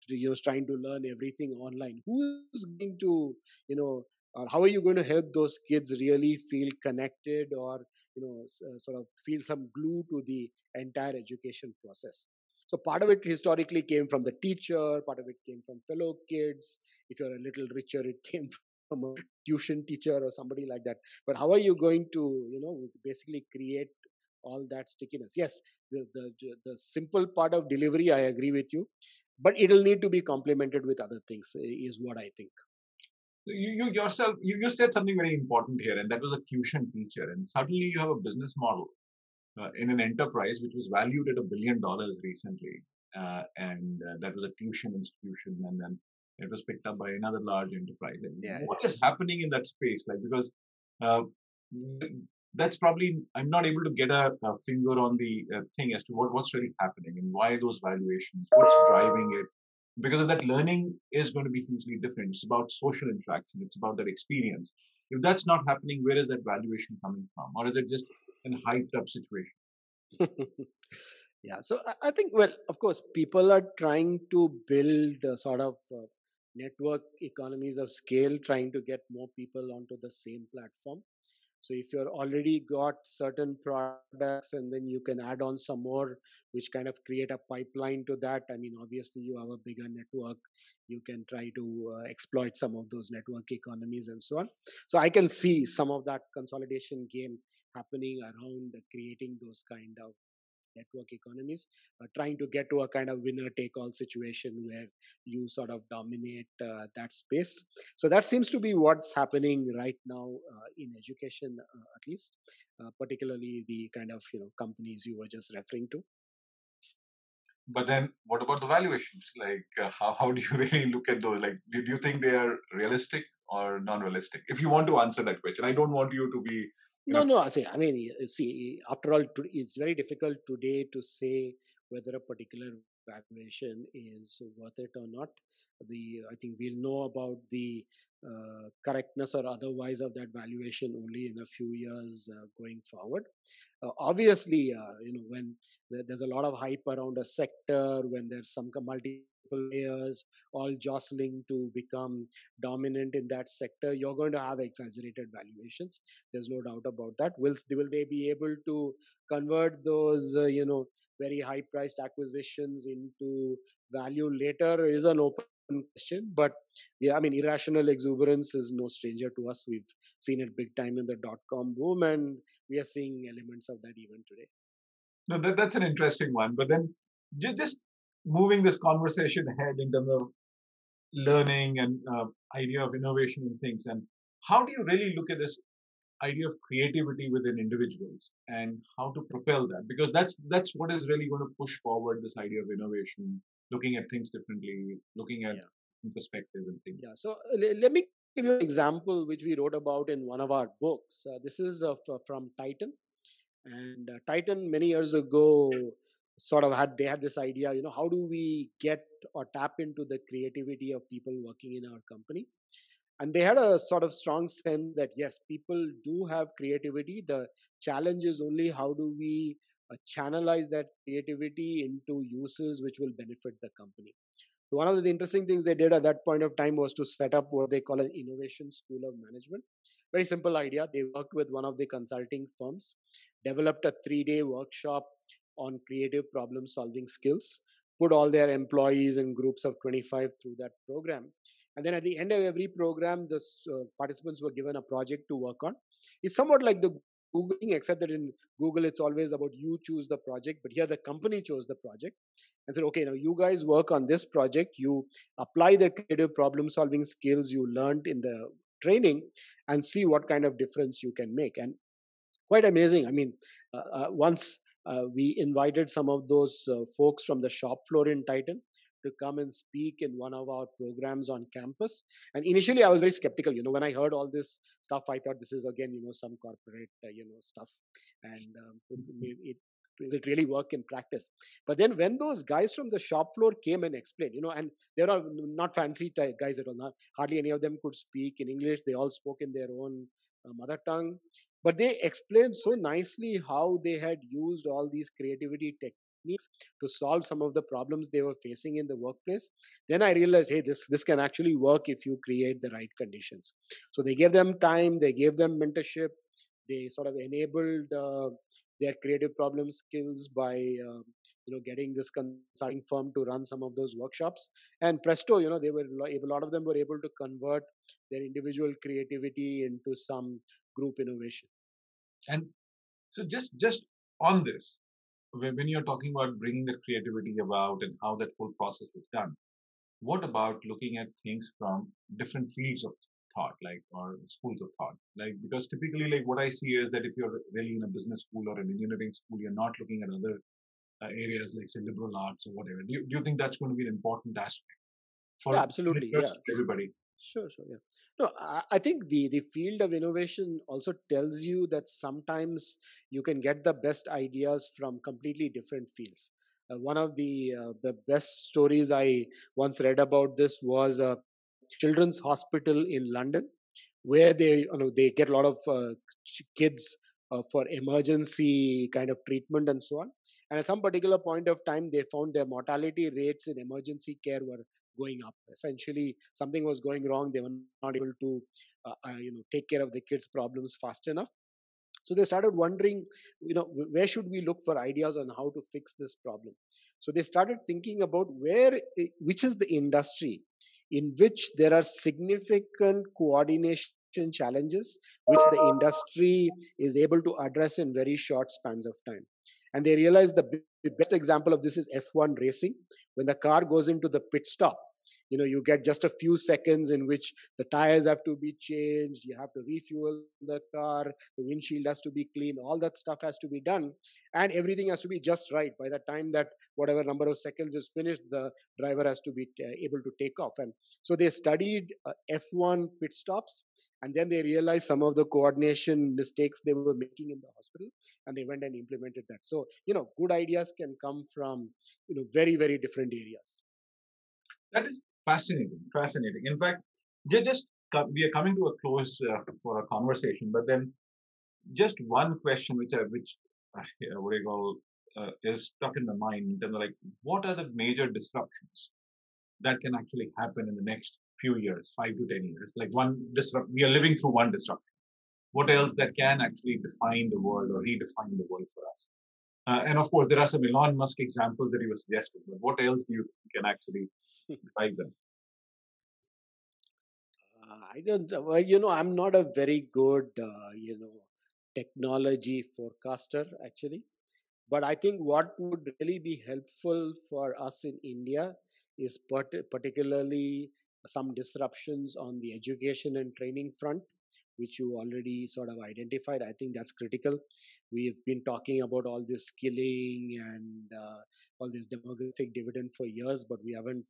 you're trying to learn everything online who's going to you know how are you going to help those kids really feel connected or you know uh, sort of feel some glue to the entire education process. So part of it historically came from the teacher part of it came from fellow kids. If you're a little richer it came from a tuition teacher or somebody like that. But how are you going to you know basically create all that stickiness? Yes the the, the simple part of delivery i agree with you but it'll need to be complemented with other things is what i think you, you yourself you, you said something very important here and that was a tuition teacher and suddenly you have a business model uh, in an enterprise which was valued at a billion dollars recently uh, and uh, that was a tuition institution and then it was picked up by another large enterprise. Yeah, what yeah. is happening in that space? Like because uh, that's probably I'm not able to get a, a finger on the uh, thing as to what, what's really happening and why those valuations, what's driving it. Because of that, learning is going to be hugely different. It's about social interaction. It's about that experience. If that's not happening, where is that valuation coming from, or is it just an hyped up situation? yeah so i think well of course people are trying to build a sort of uh, network economies of scale trying to get more people onto the same platform so if you're already got certain products and then you can add on some more which kind of create a pipeline to that i mean obviously you have a bigger network you can try to uh, exploit some of those network economies and so on. So i can see some of that consolidation game happening around creating those kind of network economies, uh, trying to get to a kind of winner take all situation where you sort of dominate uh, that space. So that seems to be what's happening right now uh, in education, uh, at least, uh, particularly the kind of you know companies you were just referring to. But then, what about the valuations? Like, uh, how, how do you really look at those? Like, do you think they are realistic or non-realistic? If you want to answer that question, I don't want you to be no, no. I say, I mean, see, after all, it's very difficult today to say whether a particular valuation is worth it or not. The I think we'll know about the uh, correctness or otherwise of that valuation only in a few years uh, going forward. Uh, obviously, uh, you know, when there's a lot of hype around a sector, when there's some multi players all jostling to become dominant in that sector, you're going to have exaggerated valuations. There's no doubt about that. Will will they be able to convert those, uh, you know, very high priced acquisitions into value later? Is an open question. But yeah, I mean, irrational exuberance is no stranger to us. We've seen it big time in the dot com boom, and we are seeing elements of that even today. No, that, that's an interesting one. But then just moving this conversation ahead in terms of learning and uh, idea of innovation and things. And how do you really look at this idea of creativity within individuals and how to propel that? Because that's that's what is really going to push forward this idea of innovation, looking at things differently, looking at yeah. perspective and things. Yeah. So uh, let me give you an example which we wrote about in one of our books. Uh, this is uh, from Titan, and uh, Titan many years ago sort of had they had this idea you know how do we get or tap into the creativity of people working in our company? And they had a sort of strong sense that yes people do have creativity. The challenge is only how do we uh, channelize that creativity into uses which will benefit the company. So one of the interesting things they did at that point of time was to set up what they call an innovation school of management. Very simple idea. They worked with one of the consulting firms developed a 3 day workshop on creative problem solving skills put all their employees in groups of 25 through that program. And then at the end of every program the uh, participants were given a project to work on. It's somewhat like the googling except that in google it's always about you choose the project but here the company chose the project. And said okay now you guys work on this project. You apply the creative problem solving skills you learned in the training and see what kind of difference you can make. And quite amazing. I mean uh, uh, once uh, we invited some of those uh, folks from the shop floor in Titan to come and speak in one of our programs on campus. And initially, I was very skeptical. You know, when I heard all this stuff, I thought this is again, you know, some corporate, uh, you know, stuff, and um, it, does it really work in practice? But then when those guys from the shop floor came and explained, you know, and they are not fancy guys at all. Not, hardly any of them could speak in English. They all spoke in their own uh, mother tongue but they explained so nicely how they had used all these creativity techniques to solve some of the problems they were facing in the workplace. Then i realized hey this this can actually work if you create the right conditions. So they gave them time they gave them mentorship they sort of enabled uh, their creative problem skills by uh, you know getting this consulting firm to run some of those workshops and presto you know they were a lot of them were able to convert their individual creativity into some group innovation. And so just just on this, when you're talking about bringing the creativity about and how that whole process was done, what about looking at things from different fields of thought, like or schools of thought? Like because typically, like what I see is that if you're really in a business school or an engineering school, you're not looking at other uh, areas like say liberal arts or whatever. Do you, do you think that's going to be an important aspect for yeah, absolutely yeah. everybody? Sure, sure, yeah. No, I, I think the the field of innovation also tells you that sometimes you can get the best ideas from completely different fields. Uh, one of the uh, the best stories I once read about this was a children's hospital in London, where they you know they get a lot of uh, kids uh, for emergency kind of treatment and so on. And at some particular point of time, they found their mortality rates in emergency care were going up. Essentially, something was going wrong. They were not able to, uh, uh, you know, take care of the kids' problems fast enough. So they started wondering, you know, where should we look for ideas on how to fix this problem? So they started thinking about where, eh, which is the industry in which there are significant coordination challenges which the industry is able to address in very short spans of time. And they realize the best example of this is f1 racing. When the car goes into the pit stop you know you get just a few seconds in which the tires have to be changed you have to refuel the car the windshield has to be clean all that stuff has to be done and everything has to be just right. By the time that whatever number of seconds is finished the driver has to be t- uh, able to take off. And so they studied uh, f1 pit stops and then they realized some of the coordination mistakes they were making in the hospital and they went and implemented that. So you know good ideas can come from you know very very different areas that is fascinating. Fascinating. In fact, just we are coming to a close uh, for a conversation, but then just one question which I, which uh, what you call uh, is stuck in the mind. And like, what are the major disruptions that can actually happen in the next few years, five to ten years? Like one disrupt, we are living through one disruption. What else that can actually define the world or redefine the world for us? Uh, and of course, there are some Elon Musk examples that he was suggesting. But what else do you think can actually drive them? Uh, I don't. Well, you know, I'm not a very good, uh, you know, technology forecaster actually. But I think what would really be helpful for us in India is part- particularly some disruptions on the education and training front which you already sort of identified. I think that's critical. We've been talking about all this skilling and uh, all this demographic dividend for years, but we haven't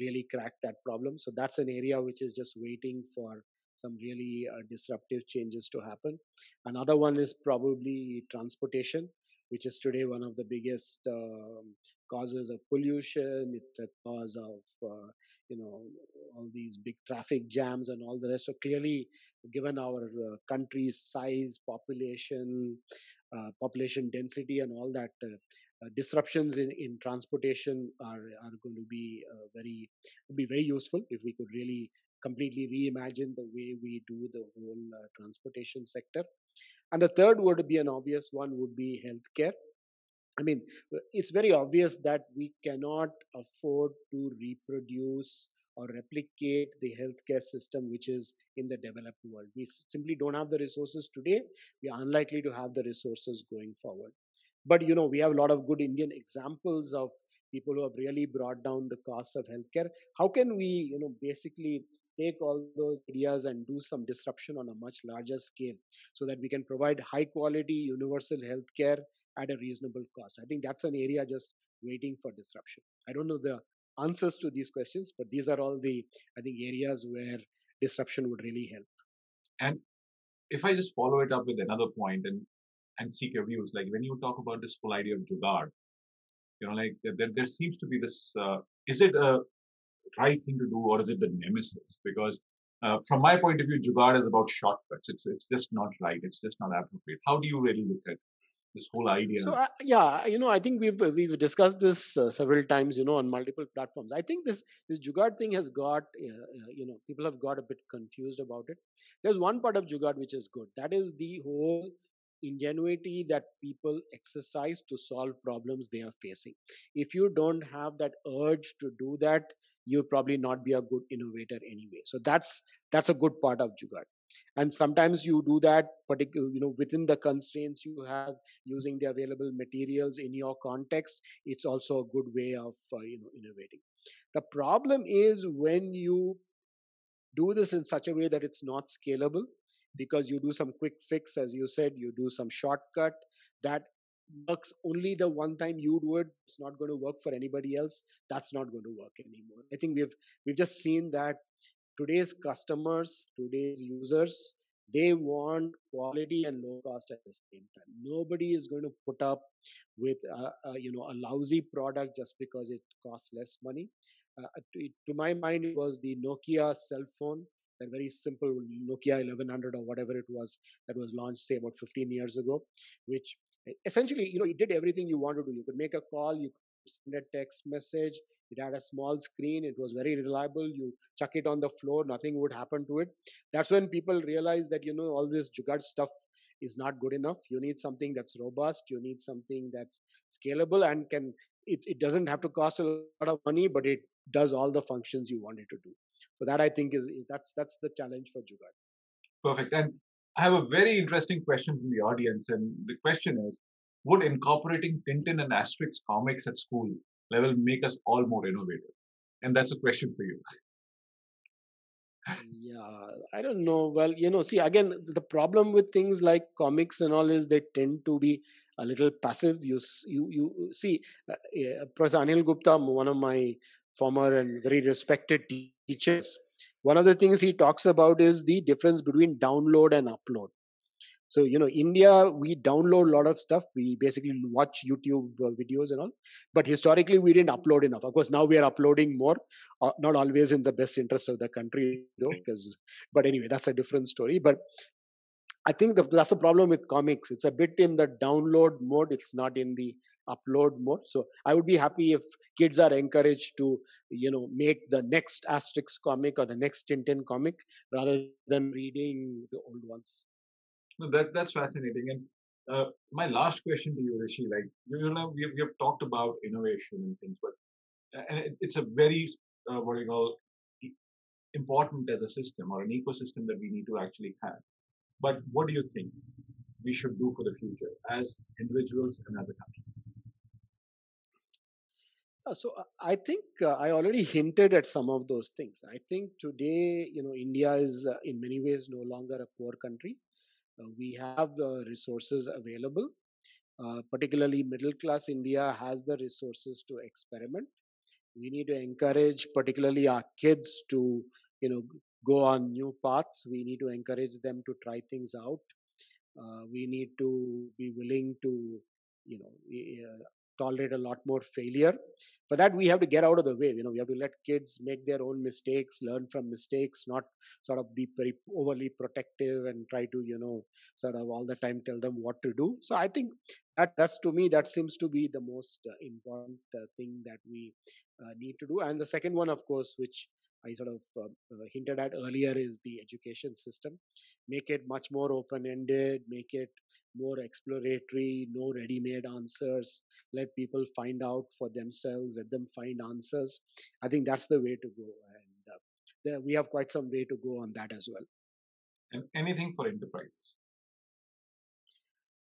really cracked that problem. So that's an area which is just waiting for some really uh, disruptive changes to happen. Another one is probably transportation, which is today one of the biggest um, causes of pollution. It's a cause of uh, you know all these big traffic jams and all the rest. So clearly, given our uh, country's size, population, uh, population density, and all that, uh, uh, disruptions in, in transportation are are going to be uh, very be very useful if we could really completely reimagine the way we do the whole transportation sector. And the third would be an obvious one would be healthcare. I mean, uh, it's very obvious that we cannot afford to reproduce or replicate the healthcare system which is in the developed world. We simply don't have the resources today. We are unlikely to have the resources going forward. But you know, we have a lot of good Indian examples of people who have really brought down the costs of healthcare. How can we, you know, basically take all those ideas and do some disruption on a much larger scale so that we can provide high quality universal healthcare at a reasonable cost. I think that's an area just waiting for disruption. I don't know the answers to these questions, but these are all the I think areas where disruption would really help. And if I just follow it up with another point and and seek your views, like when you talk about this whole idea of jugaad, you know, like there, there seems to be this. Uh, is it a right thing to do, or is it the nemesis? Because uh, from my point of view, jugaad is about shortcuts. It's it's just not right. It's just not appropriate. How do you really look at this whole idea? So uh, yeah, you know, I think we've we've discussed this uh, several times, you know, on multiple platforms. I think this this jugaad thing has got, uh, uh, you know, people have got a bit confused about it. There's one part of jugaad which is good. That is the whole ingenuity that people exercise to solve problems they are facing. If you don't have that urge to do that, you'll probably not be a good innovator anyway. So that's that's a good part of jugaad. And sometimes you do that, particular you know, within the constraints you have, using the available materials in your context. It's also a good way of uh, you know innovating. The problem is when you do this in such a way that it's not scalable because you do some quick fix, as you said, you do some shortcut that works only the one time you do it. It's not going to work for anybody else. That's not going to work anymore. I think we've we've just seen that today's customers, today's users, they want quality and low cost at the same time. Nobody is going to put up with a, a you know a lousy product just because it costs less money. Uh, to, to my mind, it was the Nokia cell phone that very simple Nokia 1100 or whatever it was that was launched, say about 15 years ago, which essentially, you know, you did everything you wanted to do. You could make a call, you could send a text message. It had a small screen. It was very reliable. You chuck it on the floor, nothing would happen to it. That's when people realize that you know all this jugaad stuff is not good enough. You need something that's robust. You need something that's scalable and can. It, it doesn't have to cost a lot of money, but it does all the functions you want it to do. So that I think is, is that's that's the challenge for Jugaad. Perfect. And I have a very interesting question from the audience, and the question is: Would incorporating Tintin and Asterix comics at school level make us all more innovative? And that's a question for you. yeah, I don't know. Well, you know, see, again, the problem with things like comics and all is they tend to be a little passive. You, you, you see, uh, Professor Anil Gupta, one of my former and very respected teachers, one of the things he talks about is the difference between download and upload. So, you know, India, we download a lot of stuff. We basically watch YouTube uh, videos and all. But historically, we didn't upload enough. Of course, now we are uploading more, uh, not always in the best interest of the country, though. Because, but anyway, that's a different story. But I think the, that's the problem with comics. It's a bit in the download mode. It's not in the upload more. So i would be happy if kids are encouraged to you know make the next asterix comic or the next tintin comic rather than reading the old ones. No, that that's fascinating. And uh, my last question to you rishi like you know we have, we have talked about innovation and things but and it's a very uh, what do you call important as a system or an ecosystem that we need to actually have. But what do you think we should do for the future as individuals and as a country so uh, I think uh, I already hinted at some of those things. I think today, you know, India is uh, in many ways no longer a poor country. Uh, we have the resources available. Uh, particularly, middle class India has the resources to experiment. We need to encourage, particularly our kids, to you know go on new paths. We need to encourage them to try things out. we need to be willing to you know tolerate a lot more failure. For that we have to get out of the way you know we have to let kids make their own mistakes learn from mistakes not sort of be very overly protective and try to you know sort of all the time tell them what to do. So i think that that's to me that seems to be the most uh, important uh, thing that we uh, need to do. And the second one of course which I sort of uh, uh, hinted at earlier is the education system. Make it much more open ended, make it more exploratory, no ready made answers. Let people find out for themselves, let them find answers. I think that's the way to go. And uh, there, we have quite some way to go on that as well. And anything for enterprises?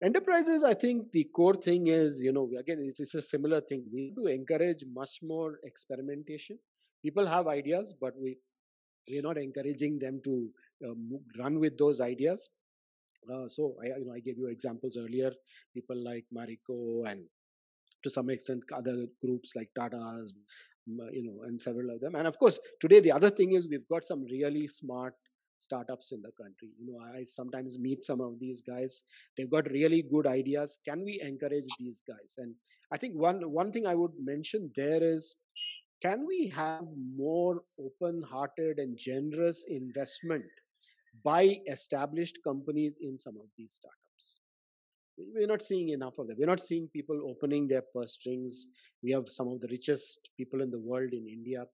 enterprises i think the core thing is you know again it's, it's a similar thing we need to encourage much more experimentation people have ideas but we we're not encouraging them to uh, run with those ideas uh, so I, you know, I gave you examples earlier. People like Marico and to some extent other groups like Tata's, you know, and several of them. And of course, today the other thing is we've got some really smart startups in the country. You know, I sometimes meet some of these guys. They've got really good ideas. Can we encourage these guys? And I think one one thing I would mention there is can we have more open hearted and generous investment by established companies in some of these startups? We're not seeing enough of that. We're not seeing people opening their purse strings. We have some of the richest people in the world in India.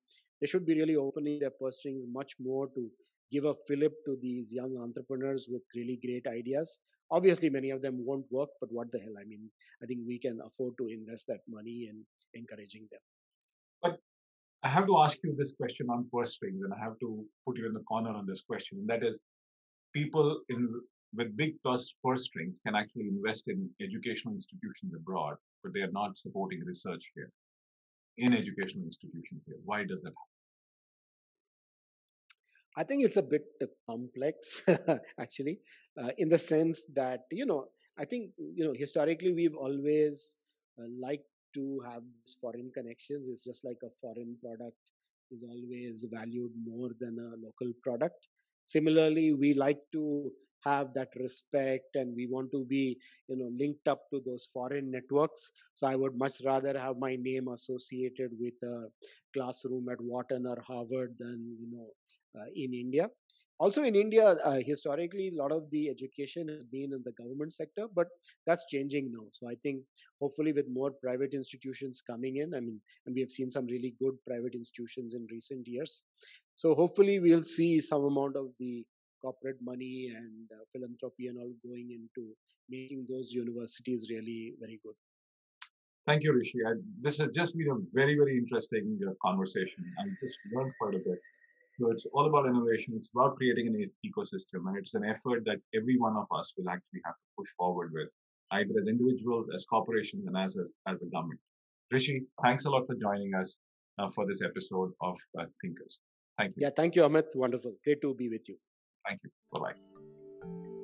They should be really opening their purse strings much more to give a fillip to these young entrepreneurs with really great ideas. Obviously, many of them won't work, but what the hell? I mean, I think we can afford to invest that money in encouraging them. I have to ask you this question on purse strings, and I have to put you in the corner on this question. And that is, people in with big purse strings can actually invest in educational institutions abroad, but they are not supporting research here in educational institutions here. Why does that happen? I think it's a bit complex, actually, uh, in the sense that you know, I think you know, historically we've always uh, liked to have these foreign connections. It's just like a foreign product is always valued more than a local product. Similarly, we like to have that respect and we want to be you know linked up to those foreign networks so i would much rather have my name associated with a classroom at wharton or harvard than you know in India. Also in India, uh, historically, a lot of the education has been in the government sector, but that's changing now. So I think hopefully with more private institutions coming in, I mean, and we have seen some really good private institutions in recent years. So hopefully we'll see some amount of the corporate money and uh, philanthropy and all going into making those universities really very good. Thank you, Rishi. I, this has just been a very, very interesting uh, conversation. I just learned quite a bit. So it's all about innovation. It's about creating an ecosystem, and it's an effort that every one of us will actually have to push forward with, either as individuals, as corporations, and as as, as the government. Rishi, thanks a lot for joining us uh, for this episode of uh, Thinkers. Thank you. Yeah, thank you, Amit. Wonderful. Great to be with you. Thank you. Bye bye.